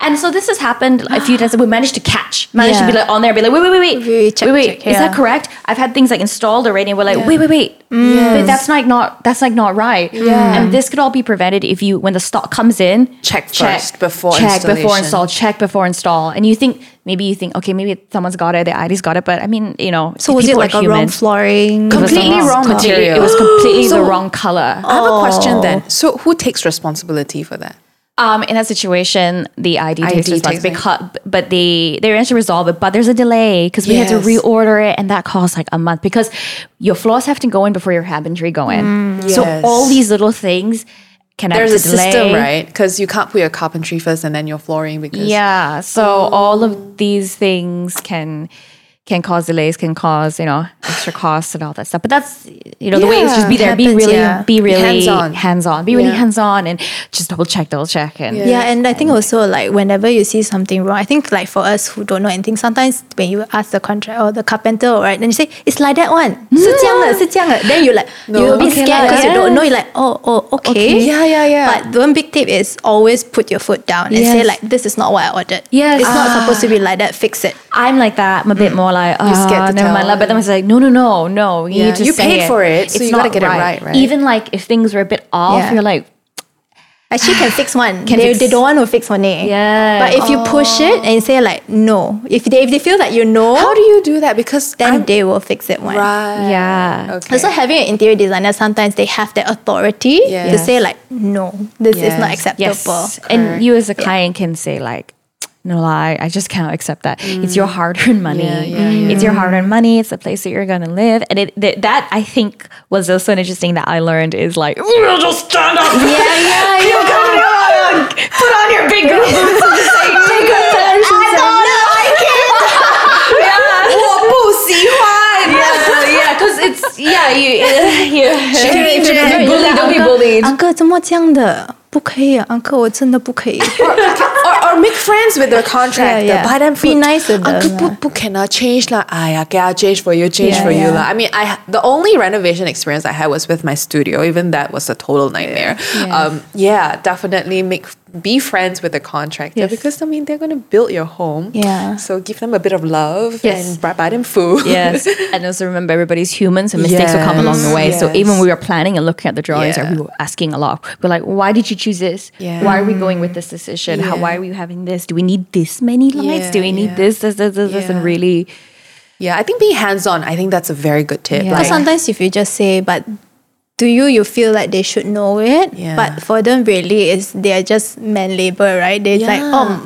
And so this has happened a few times. That we managed to catch, managed to be Yeah. like on there, be like, wait, wait, wait, wait, Wait, check, wait, wait. check, Is that correct? I've had things like installed already, and we're like, wait, wait, wait. But that's like not that's like not right. Yeah. And this could all be prevented if you when the stock comes in, Check first before check before install, check before install. And you think maybe you think, okay, maybe someone's got it, the ID's got it, but I mean, you know, So was it like a wrong human. flooring? It was Completely wrong material. It was completely So- the wrong color. I have a question Oh. then. So who takes responsibility for that? Um, in that situation, the ID, takes ID responsibility, takes it. because, but they they managed to resolve it. But there's a delay because we had to reorder it, and that costs like a month because your floors have to go in before your cabinetry go in. So Yes. all these little things can There's have a delay. system, right? Because you can't put your carpentry first and then your flooring because Yeah. So all of these things can can cause delays, can cause you know extra costs and all that stuff. But that's you know the way is just be there, be happens, really, yeah. be really hands-on. hands on, be really Yeah. hands on, and just double check, double check, and Yeah. Yeah, and I think also like whenever you see something wrong, I think like for us who don't know anything, sometimes when you ask the contract or the carpenter, right, then you say it's like that one, 是这样的,是这样的. Then you like you're a bit Okay scared lah, because you don't yes. know. You're like oh oh okay. Yeah, yeah, yeah. But the one big tip is always put your foot down and say Yes. like this is not what I ordered. Yes. it's not supposed to be like that. Fix it. I'm like that. I'm a bit more like, oh, scared to never tell. mind. But then I was like, no, no, no, no. You Yeah, need to you say paid for it, so you gotta not get it right, right? Even like if things were a bit off, Yeah. you're like, Actually, can [SIGHS] fix one. Can they, fix- they don't want to fix one. Eh? Yeah. But if you push it and say like no, if they if they feel that you know, How do you do that? Because then I'm- they will fix it one. right. Yeah. Okay. Also, having an interior designer, sometimes they have the authority to say like, no, this is not acceptable. yes. And you as a client can say like, no lie, I just can't accept that. It's your hard-earned money. Yeah, yeah, It's your hard-earned money. It's the place that you're gonna live. And it th- that I think was also interesting that I learned is like, [LAUGHS] we'll just stand up. Yeah, yeah, [LAUGHS] You come on, put on your big girl boots [LAUGHS] and just say, take a I don't like it. yeah. 我不喜欢。 Yeah, yeah, because it's yeah, you, you, Change it. Don't be bullied, don't be bullied. Uncle 怎么这样的？ 不可以啊，Uncle，我真的不可以。 or, [LAUGHS] or make friends with the contractor. Yeah, yeah. Buy them Be food. nice with them, Uncle, yeah. 不不可能 change 啦。哎呀，给他 change for you, change Yeah, for you yeah. 啦。I mean, I the only renovation experience I had was with my studio. Even that was a total nightmare. Yeah. Um, yeah, definitely make be friends with the contractor Yes. because I mean they're going to build your home. Yeah. So give them a bit of love Yes. and buy, buy them food. yes. [LAUGHS] And also remember everybody's humans and mistakes will come along the way. Yes, So even yes. when we were planning and looking at the drawings, Yeah. we were asking a lot. We're like, why did you choose this? Yeah. Why are we going with this decision? How, why are we having this? Do we need this many lights? Do we need yeah. this, this, this, this, this? And really, Yeah, I think being hands on, I think that's a very good tip. Yeah. But Like, sometimes if you just say, but to you, you feel like they should know it. Yeah. But for them, really, is they are just man labor, right? They're like, oh,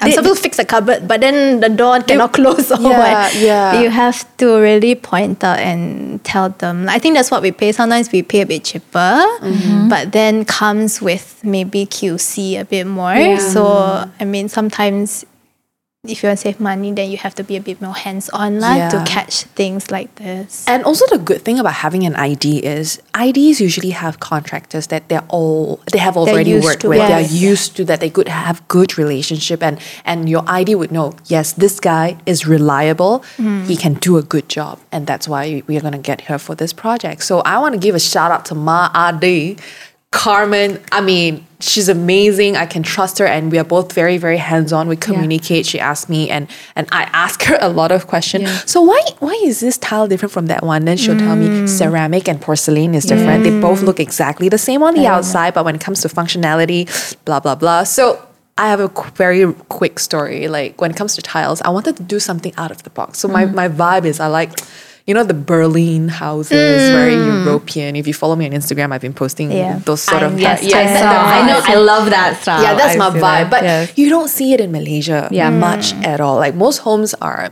I'm supposed to fix a cupboard, but then the door cannot [LAUGHS] close or Yeah, what. yeah. You have to really point out and tell them. I think that's what we pay. Sometimes we pay a bit cheaper, Mm-hmm. but then comes with maybe QC a bit more. So, I mean, sometimes if you want to save money, then you have to be a bit more hands on lah to catch things like this. And also the good thing about having an ID is IDs usually have contractors that they're all they have already worked with. yes. They're used to that. They could have good relationship and and your ID would know yes this guy is reliable. Mm. He can do a good job and that's why we are gonna get her for this project. So I want to give a shout out to Ma ID. Carmen, I mean, she's amazing. I can trust her, and we are both very, very hands-on. We communicate. She asks me, and and I ask her a lot of questions. So why why is this tile different from that one? Then she'll tell me mm. ceramic and porcelain is different. They both look exactly the same on the outside, but when it comes to functionality, blah blah blah. So I have a qu- very quick story. Like when it comes to tiles, I wanted to do something out of the box. So my mm. my vibe is I like. You know the Berlin houses, very European. If you follow me on Instagram, I've been posting Yeah. those sort of yes, yeah, I that- saw. I know. I love that style. Yeah, that's I my vibe. that. But Yes. you don't see it in Malaysia Yeah. much at all. Like most homes are,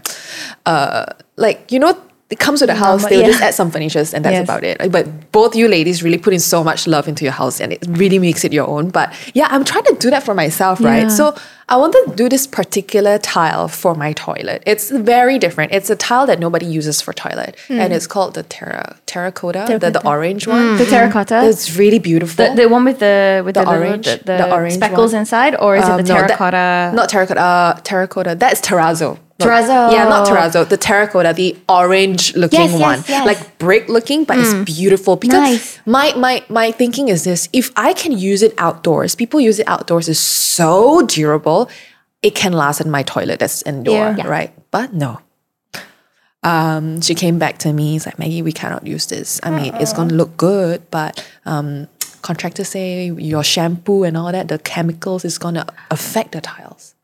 uh, like you know, it comes with a house. Normal, They'll yeah. just add some furnitures and that's Yes. about it. But both you ladies really put in so much love into your house, and it really makes it your own. But yeah, I'm trying to do that for myself, right? Yeah. So I want to do this particular tile for my toilet. It's very different. It's a tile that nobody uses for toilet, and it's called the terra terracotta, the, the orange one. the terracotta. It's really beautiful. the, the one with the with The the, little- orange- the, the, orange speckles one. inside, or is Um, it the no, that- terracotta? not terracotta. Uh, terracotta. That's terrazzo. Terrazzo. Yeah, not terrazzo. The terracotta, the orange looking Yes, yes, one, yes. like brick looking, but it's beautiful. Because Nice. my my my thinking is this: if I can use it outdoors, people use it outdoors is so durable. It can last in my toilet that's indoor, Yeah. Yeah. right? But no. Um, she came back to me. It's like Maggie, we cannot use this. I mean, it's gonna look good, but um, contractors say your shampoo and all that, the chemicals is gonna affect the tiles.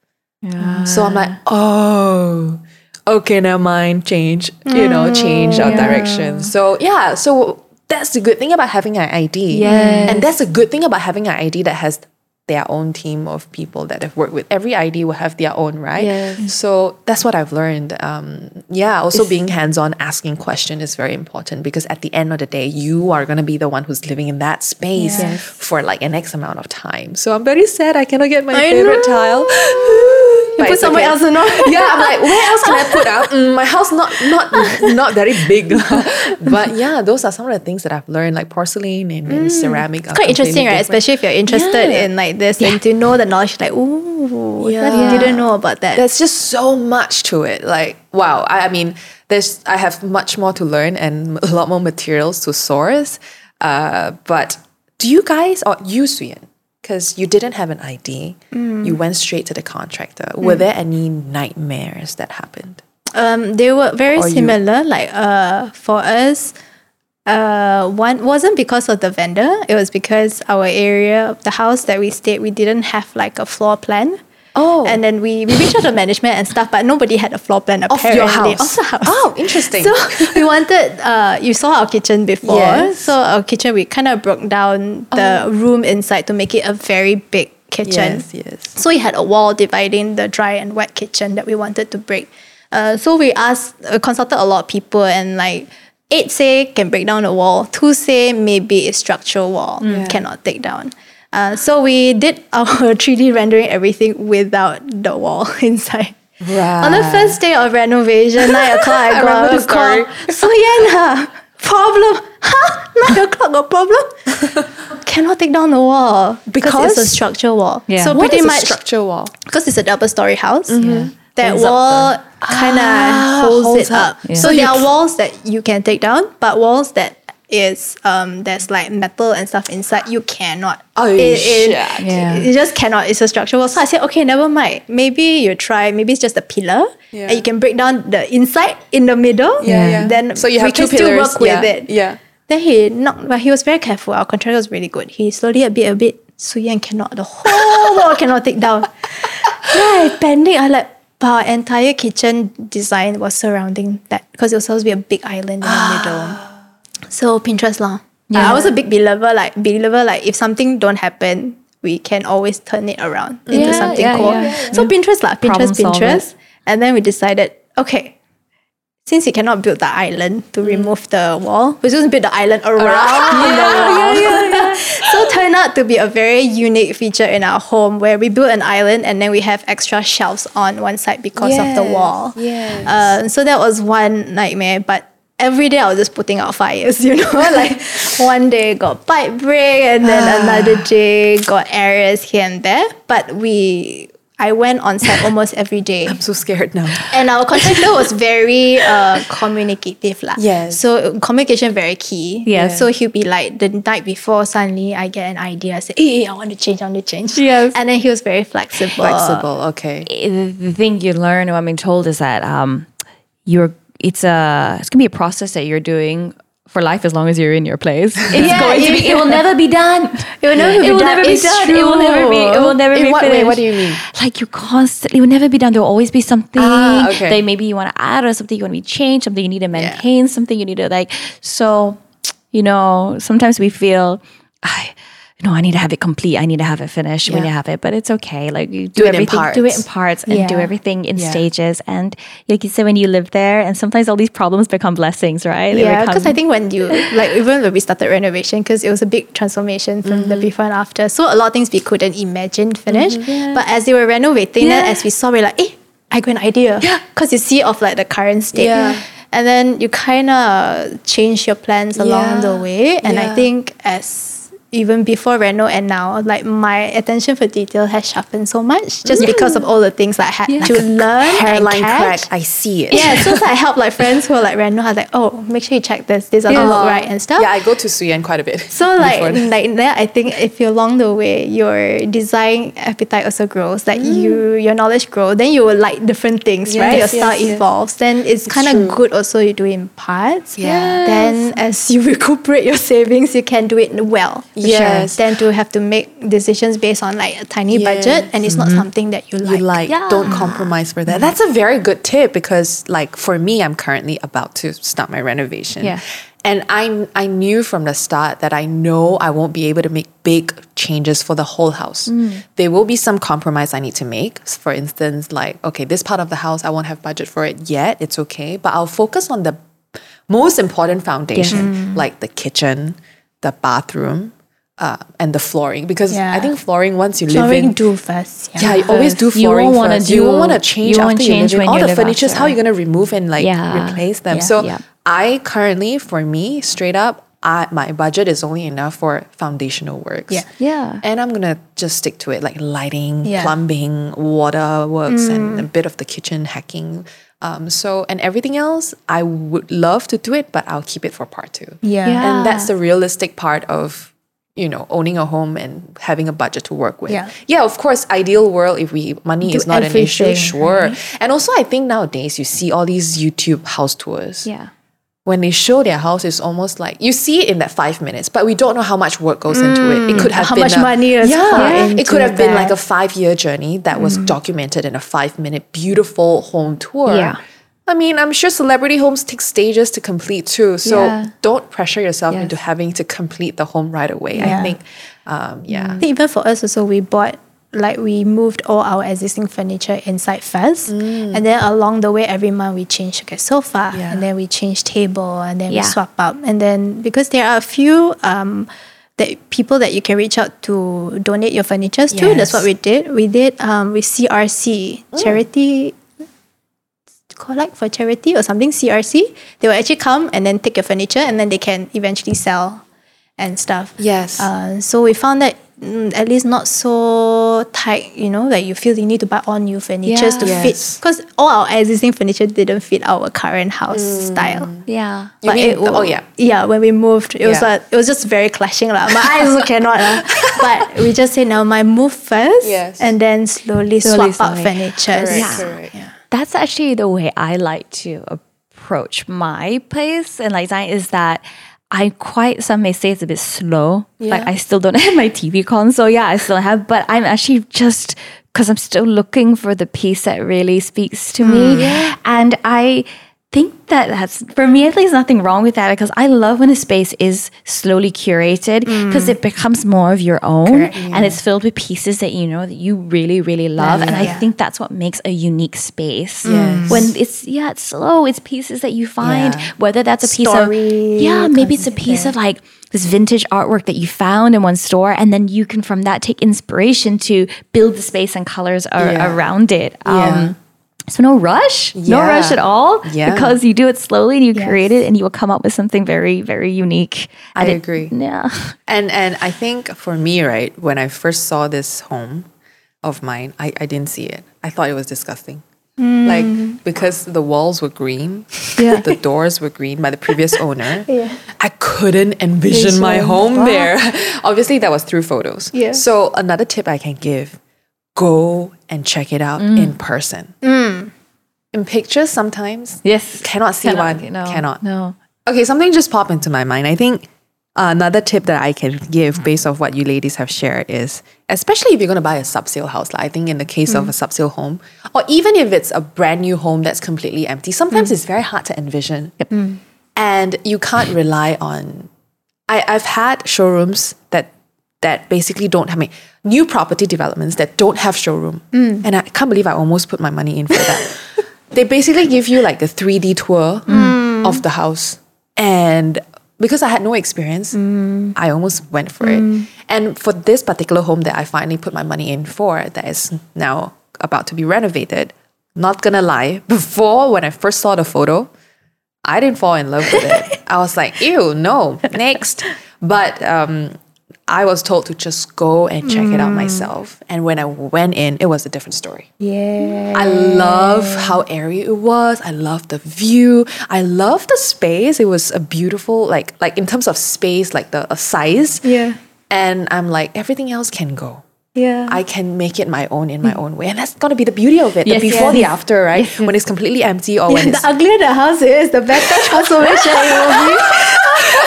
So I'm like, oh, okay, never mind. Change, you know, change our direction. So yeah, so that's the good thing about having an ID. Yes. And that's a good thing about having an ID that has their own team of people that have worked with. Every ID will have their own, right? Yes. So that's what I've learned. Um, yeah, also being hands-on, asking question is very important because at the end of the day, you are gonna be the one who's living in that space Yes. for like an X amount of time. So I'm very sad I cannot get my I favorite know. tile. [LAUGHS] You put somewhere else, you know? [LAUGHS] yeah, I'm like, where else can I put out? Mm, my house not not not very big, [LAUGHS] but yeah, those are some of the things that I've learned, like porcelain and, and ceramic. Mm. It's quite interesting, right? Especially if you're interested Yeah. in like this and to know the knowledge, like, ooh, Yeah. I didn't know about that. There's just so much to it. Like, wow. I, I mean, there's I have much more to learn and a lot more materials to source. Uh, but do you guys or you Suyan, because you didn't have an ID, you went straight to the contractor. Were there any nightmares that happened? Um, they were very Or you- similar. Like uh, for us, uh, one wasn't because of the vendor. It was because our area, the house that we stayed, we didn't have like a floor plan. Oh. and then we, we reached out to management and stuff, but nobody had a floor plan Of your house. Of house. Oh, interesting. [LAUGHS] So we wanted. Uh, you saw our kitchen before. Yes. So our kitchen, we kind of broke down the room inside to make it a very big kitchen. yes, yes. So we had a wall dividing the dry and wet kitchen that we wanted to break. Uh, so we asked, uh, consulted a lot of people, and like eight say can break down the wall, two say maybe it's structural wall cannot take down. Uh, so we did our [LAUGHS] 3D rendering everything without the wall [LAUGHS] inside. Right. On the first day of renovation, nine [LAUGHS] o'clock, I, I got a call. So Yana, problem? Huh? Nine o'clock got problem? Cannot take down the wall Because? it's a structural wall. Yeah. So What pretty much structure wall? because it's a double story house. That Holds up wall kind of holds, holds it up. up. Yeah. So So there are walls that you can take down, but walls that is um, there's like metal and stuff inside. You cannot. Oh, it, it, shit. Yeah. You just cannot. It's a structural. So I said, okay, never mind. Maybe you try. Maybe it's just a pillar, Yeah. and you can break down the inside in the middle. Yeah, yeah. Then So you we have two can still pillars. work with Yeah, it. yeah. Then he knocked, but he was very careful. Our contractor was really good. He slowly a bit, a bit. Suyan cannot. The whole [LAUGHS] wall cannot take down. Then I panic. I like. Our entire kitchen design was surrounding that because it was supposed to be a big island in the middle. So Pinterest lah. I was a big believer, like believer, like if something don't happen, we can always turn it around into Yeah, something yeah, cool. yeah. So Pinterest lah, Pinterest. Pinterest, and then we decided, okay, since we cannot build the island to remove the wall, we're just build the island around, the [LAUGHS] wall. so turned out to be a very unique feature in our home where we built an island and then we have extra shelves on one side because of the wall. yes. Uh, so that was one nightmare, but every day I was just putting out fires, [LAUGHS] you know, like one day got pipe break and then another day got errors here and there. But we, I went on set [LAUGHS] almost every day. I'm so scared now. And our contractor was [LAUGHS] very uh, communicative. lah. Yes. So communication very key. Yes. So he'll be like the night before suddenly I get an idea. I say, hey, I want to change, I want to change. Yes. And then he was very flexible. Flexible. Okay. the the thing you learn or I'm being told is that um you're it's a it's gonna be a process that you're doing for life as long as you're in your place. [LAUGHS] It's Yeah, going to be it will never be done. It will never be It will done. never be done. It will never be it will never In be what way? What do you mean? Like you constantly it will never be done. There will always be something Ah, okay. that maybe you want to add or something you want to be changed, something you need to maintain, something you need to like so you know, sometimes we feel I know, I need to have it complete. I need to have it finished. We Yeah. need to have it, but it's okay. Like you Do do, it in everything, do it in parts. and do everything in Yeah. stages. And like you said, when you live there, and sometimes all these problems become blessings, right? They Yeah, become- because I think when you like even when we started renovation, because it was a big transformation from the before and after. So a lot of things we couldn't imagine finish. But as they were renovating, then Yeah. as we saw, we're like, eh, I got an idea. Yeah, because you see of like the current state. Yeah. And then you kind of change your plans along the way. And I think as even before Reno and now, like my attention for detail has sharpened so much just because of all the things that I had to learn. Hairline and crack. I see it. Yeah, so it's like I [LAUGHS] help like friends who are like random. I was like, oh, make sure you check this. This doesn't look right and stuff. Yeah, I go to Suyan quite a bit. [LAUGHS] So like that. [LAUGHS] like there, I think if you're along the way your design appetite also grows, like you your knowledge grows. then you will like different things, right? Your Mm. Yes, style yes, yes. evolves. Then it's kind of good also you do it in parts. Yes. Then as you recuperate your savings, you can do it well. Yes. Then to have to make decisions based on like a tiny budget and it's not mm-hmm. something that you like. you like don't compromise for that. That's a very good tip because like for me i'm currently about to start my renovation. Yeah. and i i knew from the start that i know i won't be able to make big changes for the whole house. Mm. There will be some compromise i need to make. For instance like okay this part of the house i won't have budget for it yet. It's okay. But i'll focus on the most important foundation mm. like the kitchen the bathroom uh, and the flooring because Yeah. i think flooring once you live Flooring in do first. yeah, yeah you always do flooring You flooring won't wanna first. you won't want to change you won't after change you live in. All you the live furniture, how after. are you going to remove and like Yeah. replace them? Yeah. So Yeah. I currently, for me, straight up, I, my budget is only enough for foundational works. Yeah. Yeah. And I'm gonna just stick to it, like lighting, Yeah. plumbing, water works, and a bit of the kitchen hacking. Um, so and everything else, I would love to do it, but I'll keep it for part two. Yeah. Yeah. And that's the realistic part of you know owning a home and having a budget to work with. Yeah. Yeah, of course, ideal world if we money Do is not an issue, sure. Mm-hmm. And also I think nowadays you see all these YouTube house tours. Yeah. When they show their house, it's almost like you see it in that five minutes, but we don't know how much work goes into it. It mm. could have How been much a- money is yeah, poured it could have been like a five year journey that was mm. documented in a five minute beautiful home tour. Yeah. I mean, I'm sure celebrity homes take stages to complete too. So Yeah. don't pressure yourself Yes. into having to complete the home right away. I think, um, yeah. I think even for us also we bought like we moved all our existing furniture inside first and then along the way every month we changed okay sofa Yeah. and then we change table and then Yeah. we swap up and then because there are a few um that people that you can reach out to donate your furniture to that's what we did we did um with CRC charity collect for charity or something CRC they will actually come and then take your furniture and then they can eventually sell and stuff Yes. uh, so we found that mm, at least not so tight, you know, like you feel you need to buy all new furniture Yeah. to Yes. fit. Because all our existing furniture didn't fit our current house style. Yeah. You mean- wa- oh, yeah. yeah. When we moved, it was Yeah. like it was just very clashing lah. My [LAUGHS] eyes also cannot lah. But we just say now, my move first, Yes. and then slowly, Slowly, swap out slowly. furniture. Correct, Yeah. That's actually the way I like to approach my place and like design is that I quite some may say it's a bit slow. Like I still don't [LAUGHS] have my TV console. Yeah, I still have, but I'm actually just because I'm still looking for the piece that really speaks to me. Hmm. And I think that that's for me at least nothing wrong with that because I love when a space is slowly curated because it becomes more of your own Correct, and it's filled with pieces that you know that you really really love and I think that's what makes a unique space. Yes. when it's yeah it's slow it's pieces that you find Yeah. whether that's a piece Story of yeah maybe it's a piece of like this vintage artwork that you found in one store and then you can from that take inspiration to build the space and colors ar- around it. Yeah. um so no rush no rush at all Yeah. because you do it slowly and you create it and you will come up with something very very unique I And it- agree. yeah [LAUGHS] And and I think for me, right, when I first saw this home of mine, I, I didn't see it. I thought it was disgusting. Hmm. Like because the walls were green, Yeah. [LAUGHS] the doors were green by the previous owner. [LAUGHS] Yeah. I couldn't envision my home Wow. there. Obviously, that was through photos. Yeah. So another tip I can give: go and check it out mm. in person. Hmm. In pictures, sometimes yes cannot see Cannot, one. no, Cannot. no Okay, something just popped into my mind. I think another tip that I can give based off what you ladies have shared is, especially if you're going to buy a subsale house, like I think in the case of a mm. subsale home, or even if it's a brand new home that's completely empty, sometimes mm. it's very hard to envision. Mm. And you can't rely on. I, I've had showrooms that that basically don't have I mean, new property developments that don't have showroom. And I can't believe I almost put my money in for that. [LAUGHS] they basically give you like a 3D tour mm. of the house. And because I had no experience, mm. I almost went for it. Mm. And for this particular home that I finally put my money in for, that is now about to be renovated, not gonna lie, [LAUGHS] before when I first saw the photo, I didn't fall in love with it. [LAUGHS] I was like, ew, no, next. But um, I was told to just go and check it out mm. myself. And when I went in, it was a different story. Yeah. I love how airy it was. I love the view. I love the space. It was a beautiful, like like in terms of space, like the size. Yeah. And I'm like, everything else can go. Yeah. I can make it my own in my own way. And that's gonna be the beauty of it. Yes, the before, yes. the after, right? When it's completely empty or when the uglier the house is, the better [LAUGHS] transformation it will be.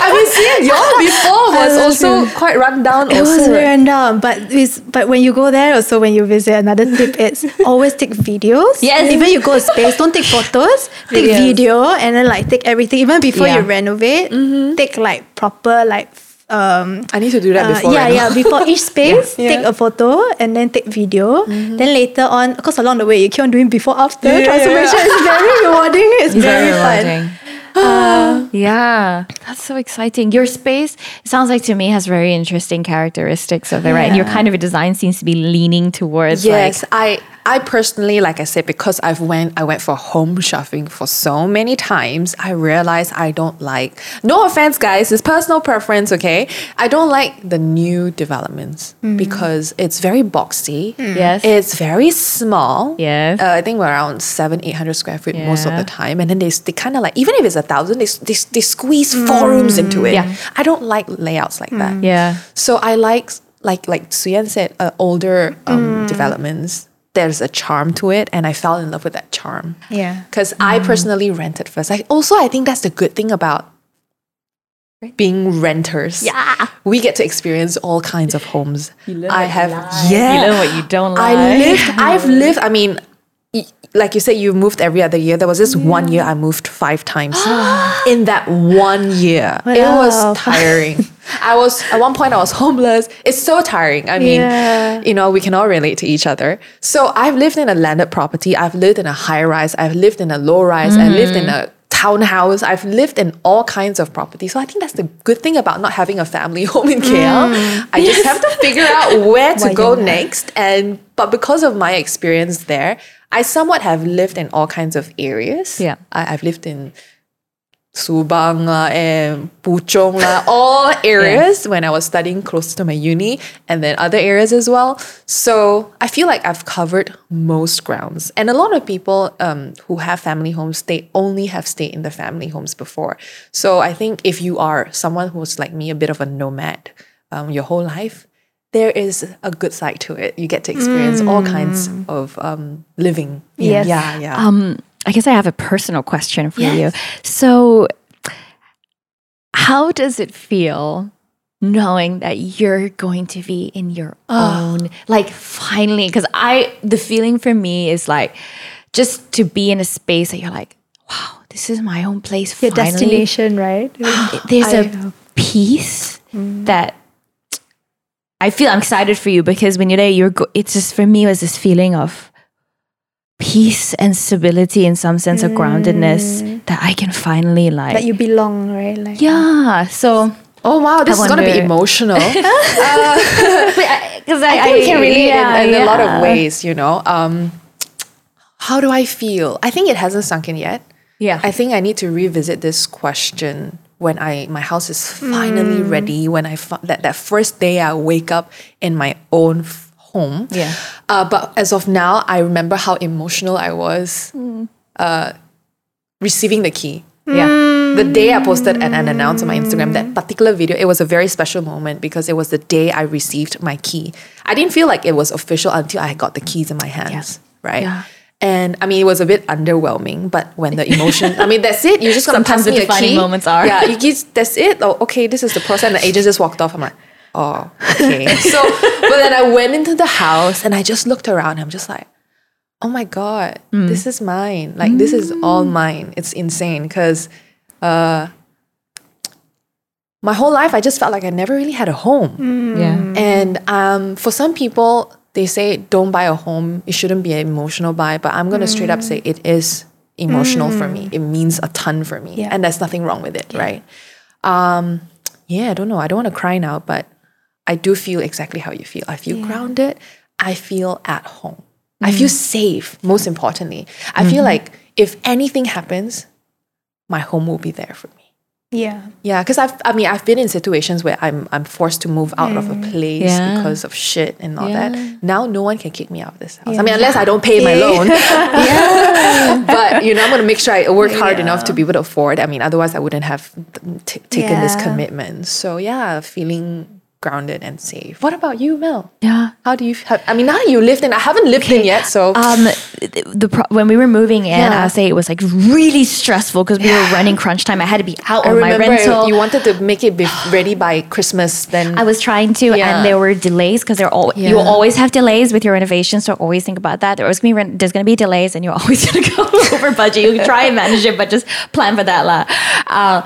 I mean seeing [LAUGHS] your before was love also quite run down It also. was very right? random, but it's, but when you go there, also when you visit, another tip is [LAUGHS] always take videos. Yes. Even you go to space, don't take photos. Take Videos. video and then like take everything. Even before Yeah. you renovate, take like proper like um I need to do that uh, before. yeah, reno- yeah. Before [LAUGHS] each space, Yeah. take a photo and then take video. Then later on, because along the way you keep on doing before after Yeah, yeah, transformation. yeah. It's very rewarding. It's very, fun. [GASPS] Uh, yeah, that's so exciting. Your space sounds like to me has very interesting characteristics of it, right? And your kind of a design seems to be leaning towards Yes, like I I personally, like I said, because I've went I went for home shopping for so many times, I realized I don't like. No offense, guys, it's personal preference. Okay, I don't like the new developments because it's very boxy. Yes. it's very small. Yes. uh, I think we're around seven, eight hundred square feet most of the time, and then they they kind of like even if it's a thousand, they they, they squeeze four rooms into it. Yeah. I don't like layouts like that. yeah. So I like like like Suyan said, uh, older um, developments. There's a charm to it, and I fell in love with that charm. Yeah. Because I mm. personally rented first. I also I think that's the good thing about being renters. Yeah. we get to experience all kinds of homes. I have Yeah. You yeah. learn what you don't like. I lived. I've [LAUGHS] lived. I mean. Like you said, you moved every other year. There was this one year I moved five times. [GASPS] In that one year, it was tiring. [LAUGHS] I was at one point I was homeless. It's so tiring. I mean, Yeah. you know, we can all relate to each other. So I've lived in a landed property. I've lived in a high rise. I've lived in a low rise. I lived in a townhouse. I've lived in all kinds of properties. So I think that's the good thing about not having a family [LAUGHS] home in KL. I just have to figure out where [LAUGHS] to go next. And but because of my experience there, I somewhat have lived in all kinds of areas. Yeah. I, I've lived in Subang lah and Puchong lah, all [LAUGHS] areas when I was studying close to my uni and then other areas as well. So I feel like I've covered most grounds. And a lot of people um, who have family homes, they only have stayed in the family homes before. So I think if you are someone who's like me, a bit of a nomad um, your whole life, there is a good side to it. You get to experience all kinds of um, living. Yes. Yeah, yeah. Um, I guess I have a personal question for you. So, how does it feel knowing that you're going to be in your own, like finally? Because I, the feeling for me is like just to be in a space that you're like, wow, this is my own place. Your finally. destination, right? [SIGHS] There's I- a peace that I feel I'm excited for you because when you're there, you're. Go- it's just for me it was this feeling of peace and stability in some sense of groundedness that I can finally like. that you belong, right? Like yeah. So oh wow, this is gonna be emotional. [LAUGHS] [LAUGHS] because I, I think we can relate yeah, in, in a lot of ways, you know. Um, how do I feel? I think it hasn't sunk in yet. Yeah. I think I need to revisit this question when I my house is finally Hmm. ready. When I that that first day I wake up in my own f- home. Yeah. Uh, but as of now, I remember how emotional I was Hmm. uh, receiving the key yeah. the day I posted an, an announcement on my Instagram, that particular video, it was a very special moment because it was the day I received my key. I didn't feel like it was official until I got the keys in my hands, right? Yeah. And I mean, it was a bit underwhelming, but when the emotion, I mean, that's it. You just gonna Sometimes pass me the a defining key. moments are. Yeah, you just, that's it. Oh, okay, this is the process. And the agent just walked off. I'm like, oh, okay. [LAUGHS] so, but then I went into the house and I just looked around. I'm just like, oh my god Mm. this is mine like this is all mine it's insane because uh my whole life i just felt like i never really had a home Yeah. and um, for some people they say don't buy a home. It shouldn't be an emotional buy but i'm going to straight up mm. say it is emotional for mm. me. It means a ton for me Yeah. and there's nothing wrong with it right? Um, yeah i don't know. I don't want to cry now but i do feel exactly how you feel. I feel grounded. I feel at home. I mm. feel safe, most importantly. I feel mm-hmm. like if anything happens, my home will be there for me. Yeah. Yeah, because I've I mean I've been in situations where I'm I'm forced to move out of a mm. place Yeah. because of shit and all Yeah. that. Now no one can kick me out of this house. I mean unless I don't pay my loan. [LAUGHS] [LAUGHS] But you know I'm gonna make sure I work hard enough to be able to afford. I mean otherwise I wouldn't have t- taken this commitment. So yeah, feeling grounded and safe. What about you, Mel? Yeah. How do you? Have, I mean, now that you lived in, I haven't lived in yet, so Um, the, the pro- when we were moving in, Yeah. I'll say it was like really stressful because we were running crunch time. I had to be out I on my rental. you wanted to make it be [SIGHS] ready by Christmas. Then I was trying to, Yeah. and there were delays because there all you Yeah. always have delays with your renovations. So always think about that. There was gonna be there's gonna be delays, and you're [LAUGHS] always gonna go [LAUGHS] over budget. You can try and manage it, but just plan for that lah. Uh,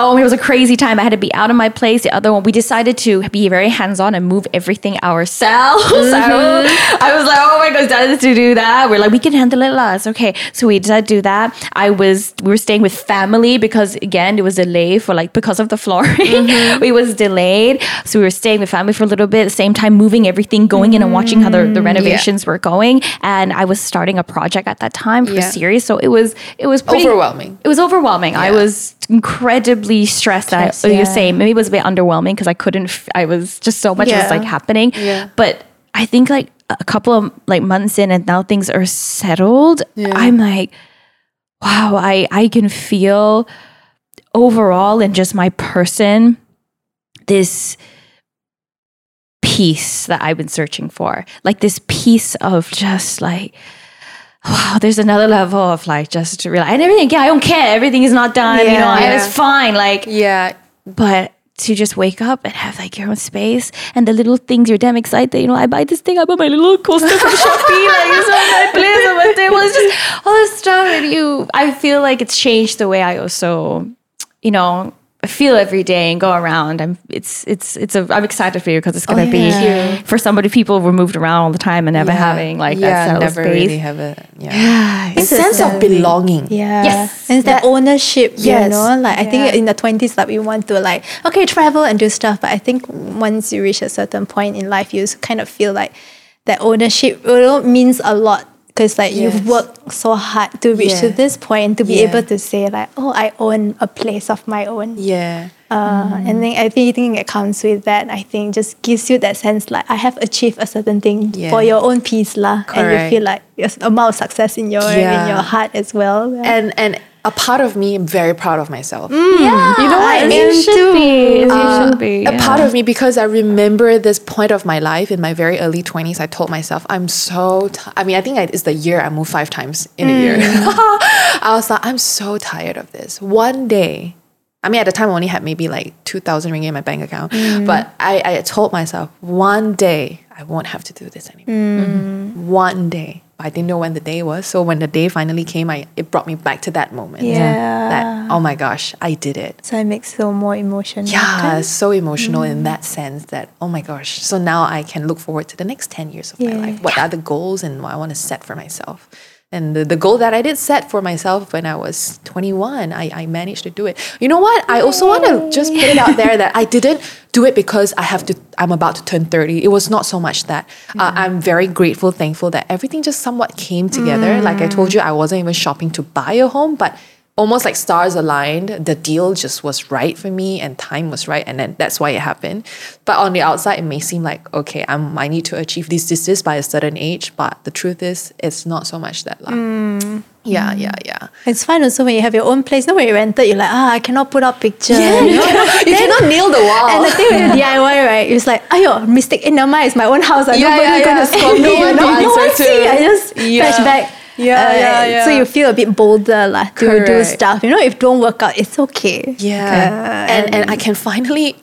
Oh, it was a crazy time. I had to be out of my place. The other one, we decided to be very hands on and move everything ourselves. [LAUGHS] Mm-hmm. I was like, oh my god, decided to do that. We're like, we can handle it, lah. It's okay. So we decided to do that. I was, we were staying with family because again, it was delayed for like because of the flooring. [LAUGHS] Mm-hmm. it was delayed, so we were staying with family for a little bit. At the same time, moving everything, going in and watching how the, the renovations were going. And I was starting a project at that time for Yeah. a series, so it was it was pretty, Overwhelming. It was overwhelming. I was incredibly stressed. I, Stressed, oh, you're saying maybe it was a bit underwhelming because I couldn't. f- I was just so much was like happening. Yeah. But I think like a couple of like months in, and now things are settled. Yeah. I'm like, wow. I I can feel overall in just my person this peace that I've been searching for. Like this piece of just like wow, there's another level of like just to realize and everything, yeah, I don't care. Everything is not done, you know, Yeah. fine. Like yeah, but to just wake up and have like your own space and the little things you're damn excited. You know, I buy this thing, I buy my little coaster from [LAUGHS] Shopee, like it's on my place on my table. It's just all this stuff and you I feel like it's changed the way I also, you know, feel every day and go around. I'm it's it's it's a I'm excited for you because it's gonna Oh, be thank for somebody people were moved around all the time and never yeah. having like yeah, that never space. really have it. Yeah, Yeah, a This is sense of belonging. Yeah. Yes. And it's that ownership, Yes. you know? Like I think in the twenties like we want to like, okay, travel and do stuff. But I think once you reach a certain point in life, you kind of feel like that ownership you know, means a lot because like Yes. you've worked so hard to reach to this point and to be Yeah. able to say like, oh, I own a place of my own. Yeah. Uh, And then I think, think it comes with that. I think just gives you that sense like I have achieved a certain thing Yeah. for your own peace lah, and you feel like there's amount of success in your in your heart as well. Yeah. And and a part of me, I'm very proud of myself. Mm. Yeah, You know what I as mean? You should be. As you Uh, should be. A part of me, because I remember this point of my life in my very early 20s, I told myself, I'm so, ti I mean, I think I, it's the year I moved five times in a year. Mm. [LAUGHS] I was like, I'm so tired of this. One day, I mean, at the time, I only had maybe like 2,000 ringgit in my bank account, mm. but I, I told myself, one day, I won't have to do this anymore. One day. I didn't know when the day was. So when the day finally came, I, it brought me back to that moment. Yeah. That, oh my gosh, I did it. so it makes you more emotional. Yeah, so emotional in mm. that sense that, oh my gosh. So now I can look forward to the next 10 years of my life. What are the goals and what I want to set for myself? And the, the goal that I did set for myself when I was 21, I, I managed to do it. You know what? I also want to just put it out there that I didn't do it because I have to, I'm about to turn 30. It was not so much that. Uh, I'm very grateful, thankful that everything just somewhat came together. Like I told you, I wasn't even shopping to buy a home, but almost like stars aligned. The deal just was right for me and time was right. And then that's why it happened. But on the outside, it may seem like, okay, I'm, I need to achieve this, this, this by a certain age. But the truth is, it's not so much that. lah. Yeah, yeah, yeah. It's fun also when you have your own place. No, when you rented, you're like, ah, I cannot put up pictures. you, you [LAUGHS] know? cannot, you cannot nail the wall. And the thing with DIY, right, it's like, ayo, mistake in mind. It's my own house. Like, Yeah, nobody yeah, gonna yeah. score me. [LAUGHS] No one [LAUGHS] to no, no answer one to. see. I just Yeah. flashback. Yeah, uh, yeah, So you feel a bit bolder lah to do stuff. You know, if don't work out, it's okay. Yeah. and, and um, I can finally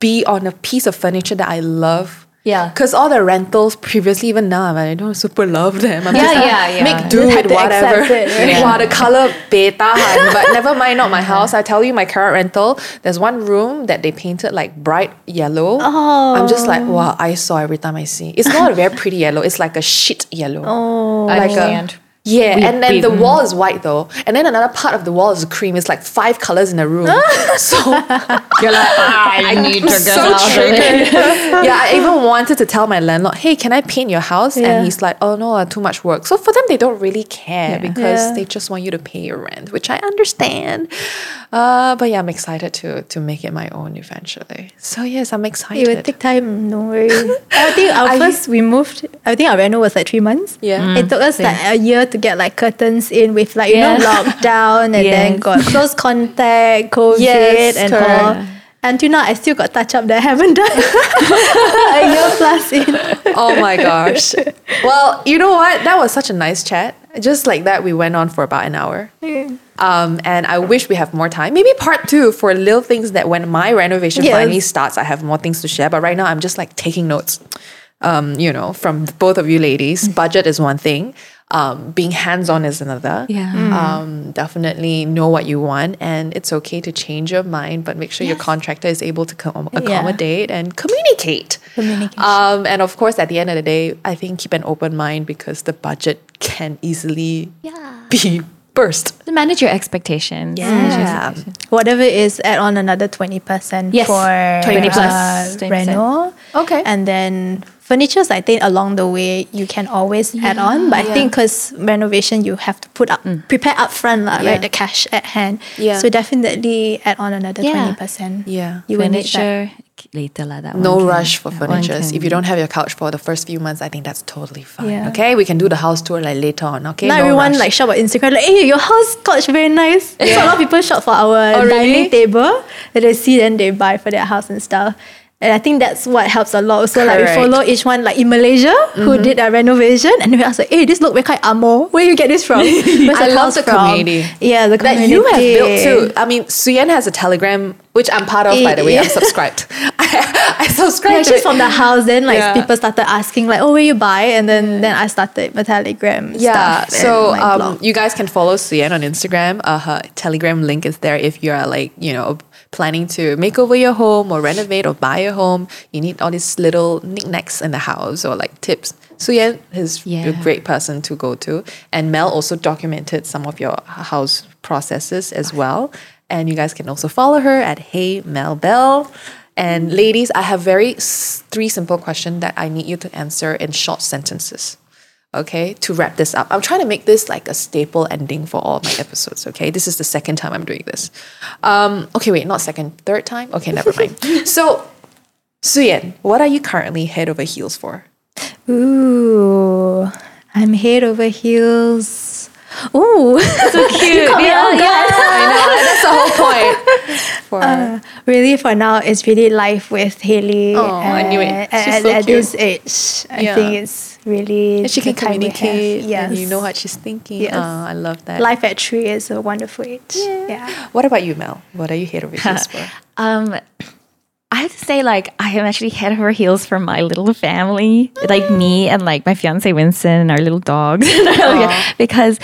be on a piece of furniture that I love. Yeah. Because all the rentals previously, even now, I don't super love them. I'm Yeah, just like, yeah, yeah. make do with whatever. accept it, right? Yeah. Wow, the color beta, [LAUGHS] but never mind, not my house. I tell you, my current rental, there's one room that they painted like bright yellow. Oh. I'm just like, oh. wow, I saw every time I see. It's not a very pretty yellow. It's like a shit yellow. Oh. I like a- understand. Yeah, We- and then we- the wall is white though, and then another part of the wall is cream. It's like five colors in a room. [LAUGHS] so [LAUGHS] You're like, I need to [LAUGHS] get so out of it. triggered. yeah, I even wanted to tell my landlord, "Hey, can I paint your house?" Yeah. And he's like, "Oh no, uh, too much work." So for them, they don't really care Yeah. because Yeah. they just want you to pay your rent, which I understand. Uh, but yeah, I'm excited to to make it my own eventually. So yes, I'm excited. It will take time, no worry. I think our I- first we moved. I think our reno was like three months. Yeah. it took us like a year to get like curtains in with like you Yeah. know lockdown [LAUGHS] and then got close contact, COVID Yes, and correct. all. Until now, I still got touch up that I haven't done [LAUGHS] a year plus in. oh my gosh. [LAUGHS] Well, you know what? That was such a nice chat. Just like that, we went on for about an hour. Um, and I wish we have more time. Maybe part two for little things that when my renovation Yes. finally starts, I have more things to share. But right now, I'm just like taking notes. Um, you know, from both of you ladies, budget is one thing. Um, being hands on is another. Yeah. Um, definitely know what you want, and it's okay to change your mind, but make sure your contractor is able to com- accommodate and communicate. Communication. Um, and of course, at the end of the day, I think keep an open mind because the budget can easily Yeah. be burst. To manage your expectations. Manage your Yeah. expectations. Whatever is, add on another 20% Yes. for 20 plus, uh, 20%. reno. Okay. And then furnitures, I think along the way you can always add on. But I think because renovation, you have to put up, mm. prepare up front, lah, Yeah. right? The cash at hand. Yeah. So definitely add on another Yeah. 20%. Yeah. You will need that. Furniture later lah. That No one can- rush for that one furniture. If you don't have your couch for the first few months, I think that's totally fine. Yeah. Okay, we can do the house tour like later on. Okay, Now no everyone rush. like shop on Instagram like, hey, your house couch very nice. So a lot of people shop for our Oh, really? dining table that they see then they buy for their house and stuff. And I think that's what helps a lot. So like we Mm-hmm. follow each one like in Malaysia who did a renovation and we ask like, hey, this look very kind amo. Where you get this from? [LAUGHS] Where's I love the from?" community. Yeah, the community that you have built too. I mean, Suyan has a Telegram, which I'm part of, by the way. Yeah. I'm [LAUGHS] subscribed. [LAUGHS] I, I Yeah, subscribe just from the house, then like Yeah. people started asking like, oh, where you buy? And then then I started my Telegram Yeah, so um, you guys can follow Suyan on Instagram. Uh, her Telegram link is there if you are like, you know, planning to make over your home or renovate or buy a home. You need all these little knickknacks in the house or like tips. Suyan is a great person to go to. And Mel also documented some of your house processes as well. And you guys can also follow her at Hey Mel Bell. And ladies, I have very s- three simple questions that I need you to answer in short sentences. Okay, to wrap this up, I'm trying to make this like a staple ending for all my episodes. Okay, this is the second time I'm doing this. Um, okay, wait, not second, third time. Okay, never mind. [LAUGHS] so, Suyan, what are you currently head over heels for? Ooh, I'm head over heels. Ooh, So [LAUGHS] cute. yeah, yeah. I know that's the whole point. [LAUGHS] For really for now, it's really life with Haley. Oh, I knew it. uh, She's At, so at cute. this age, I Yeah. think it's really and she can communicate. Yes, and you know what she's thinking. Yes. Oh, I love that. Life at three is a wonderful age. Yeah. What about you, Mel? What are you here over heels [LAUGHS] for? Um, have to say, like, I am actually head over heels for my little family, like me and like my fiance Winston and our little dogs, [LAUGHS] because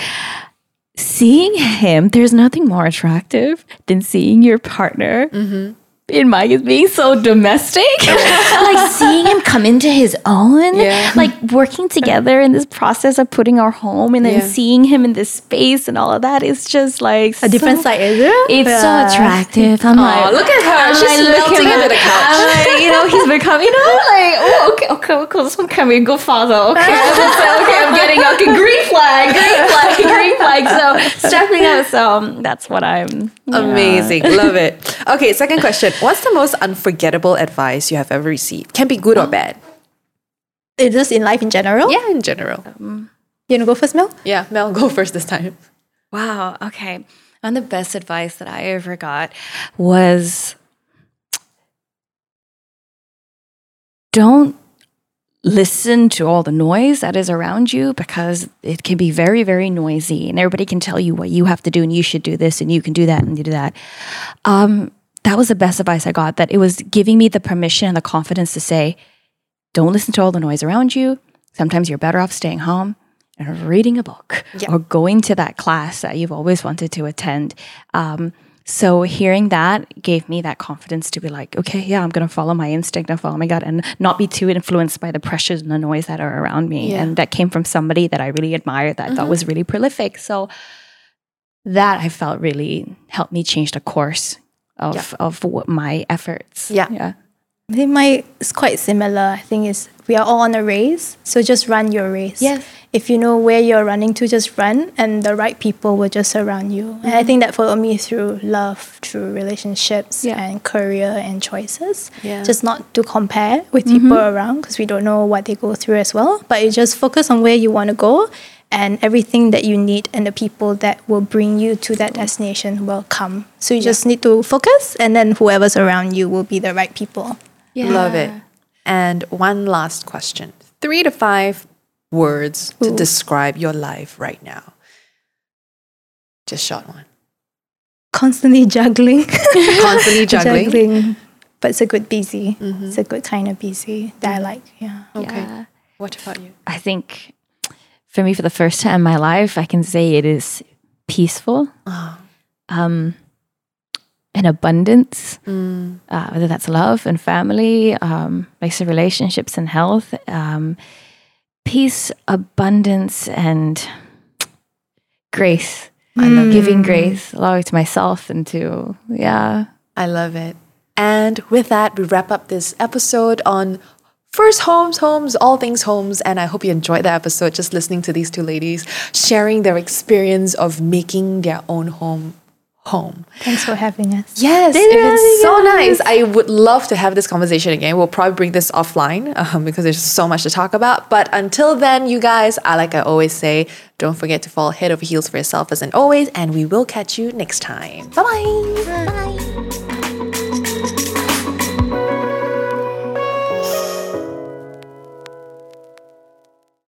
seeing him, there's nothing more attractive than seeing your partner. Mm-hmm. In my is being so domestic, [LAUGHS] like seeing him come into his own, Yeah. like working together in this process of putting our home, and then Yeah. seeing him in this space and all of that is just like A different side, is it? It's Yeah. so attractive. I'm like, look at her. I'm She's like, look melting at into the him. couch. I'm like, you know, he's becoming, you know, [LAUGHS] like, oh, okay, okay, okay, this one can be a good father. Okay, okay, okay, I'm getting okay, green flag, green flag, [LAUGHS] green flag. So stepping up. So um, that's what I'm. yeah. Amazing. Love it. Okay, second question. What's the most unforgettable advice you have ever received? Can be good or bad. It's just in life in general. Yeah, in general. You wanna go first, Mel? Yeah, Mel, go first this time. Wow. Okay. One of the best advice that I ever got was don't listen to all the noise that is around you because it can be very, very noisy and everybody can tell you what you have to do and you should do this and you can do that and you do that. Um, that was the best advice I got, that it was giving me the permission and the confidence to say, don't listen to all the noise around you. Sometimes you're better off staying home and reading a book or going to that class that you've always wanted to attend. Um, so hearing that gave me that confidence to be like, okay, yeah, I'm gonna follow my instinct and follow my gut and not be too influenced by the pressures and the noise that are around me. Yeah. And that came from somebody that I really admired that I thought was really prolific. So that I felt really helped me change the course of of what my efforts. Yeah. Yeah. I think my it's quite similar. I think is we are all on a race, so just run your race. Yes. If you know where you're running to, just run, and the right people will just surround you. And I mm-hmm. think that followed me through love, through relationships, Yeah. and career and choices. Yeah. Just not to compare with mm-hmm. people around because we don't know what they go through as well. But you just focus on where you want to go. And everything that you need and the people that will bring you to that destination will come. So you just need to focus, and then whoever's around you will be the right people. Love it. And one last question. Three to five words to describe your life right now. Just short one. constantly [LAUGHS] juggling. Constantly [LAUGHS] juggling. But it's a good busy. Mm-hmm. It's a good kind of busy that I mm-hmm. like. Yeah. Okay. Yeah. What about you? I think for me, for the first time in my life, I can say it is peaceful, um, and abundance. Uh, whether that's love and family, um, like relationships and health, um, peace, abundance, and grace. I love giving grace, allowing to myself and to yeah. I love it. And with that, we wrap up this episode on first homes, homes, all things homes. And I hope you enjoyed the episode just listening to these two ladies sharing their experience of making their own home home. Thanks for having us. Yes, if it's so nice. I would love to have this conversation again. We'll probably bring this offline um, because there's so much to talk about. But until then, you guys, I like I always say, don't forget to fall head over heels for yourself as an always, and we will catch you next time. Bye bye. Bye.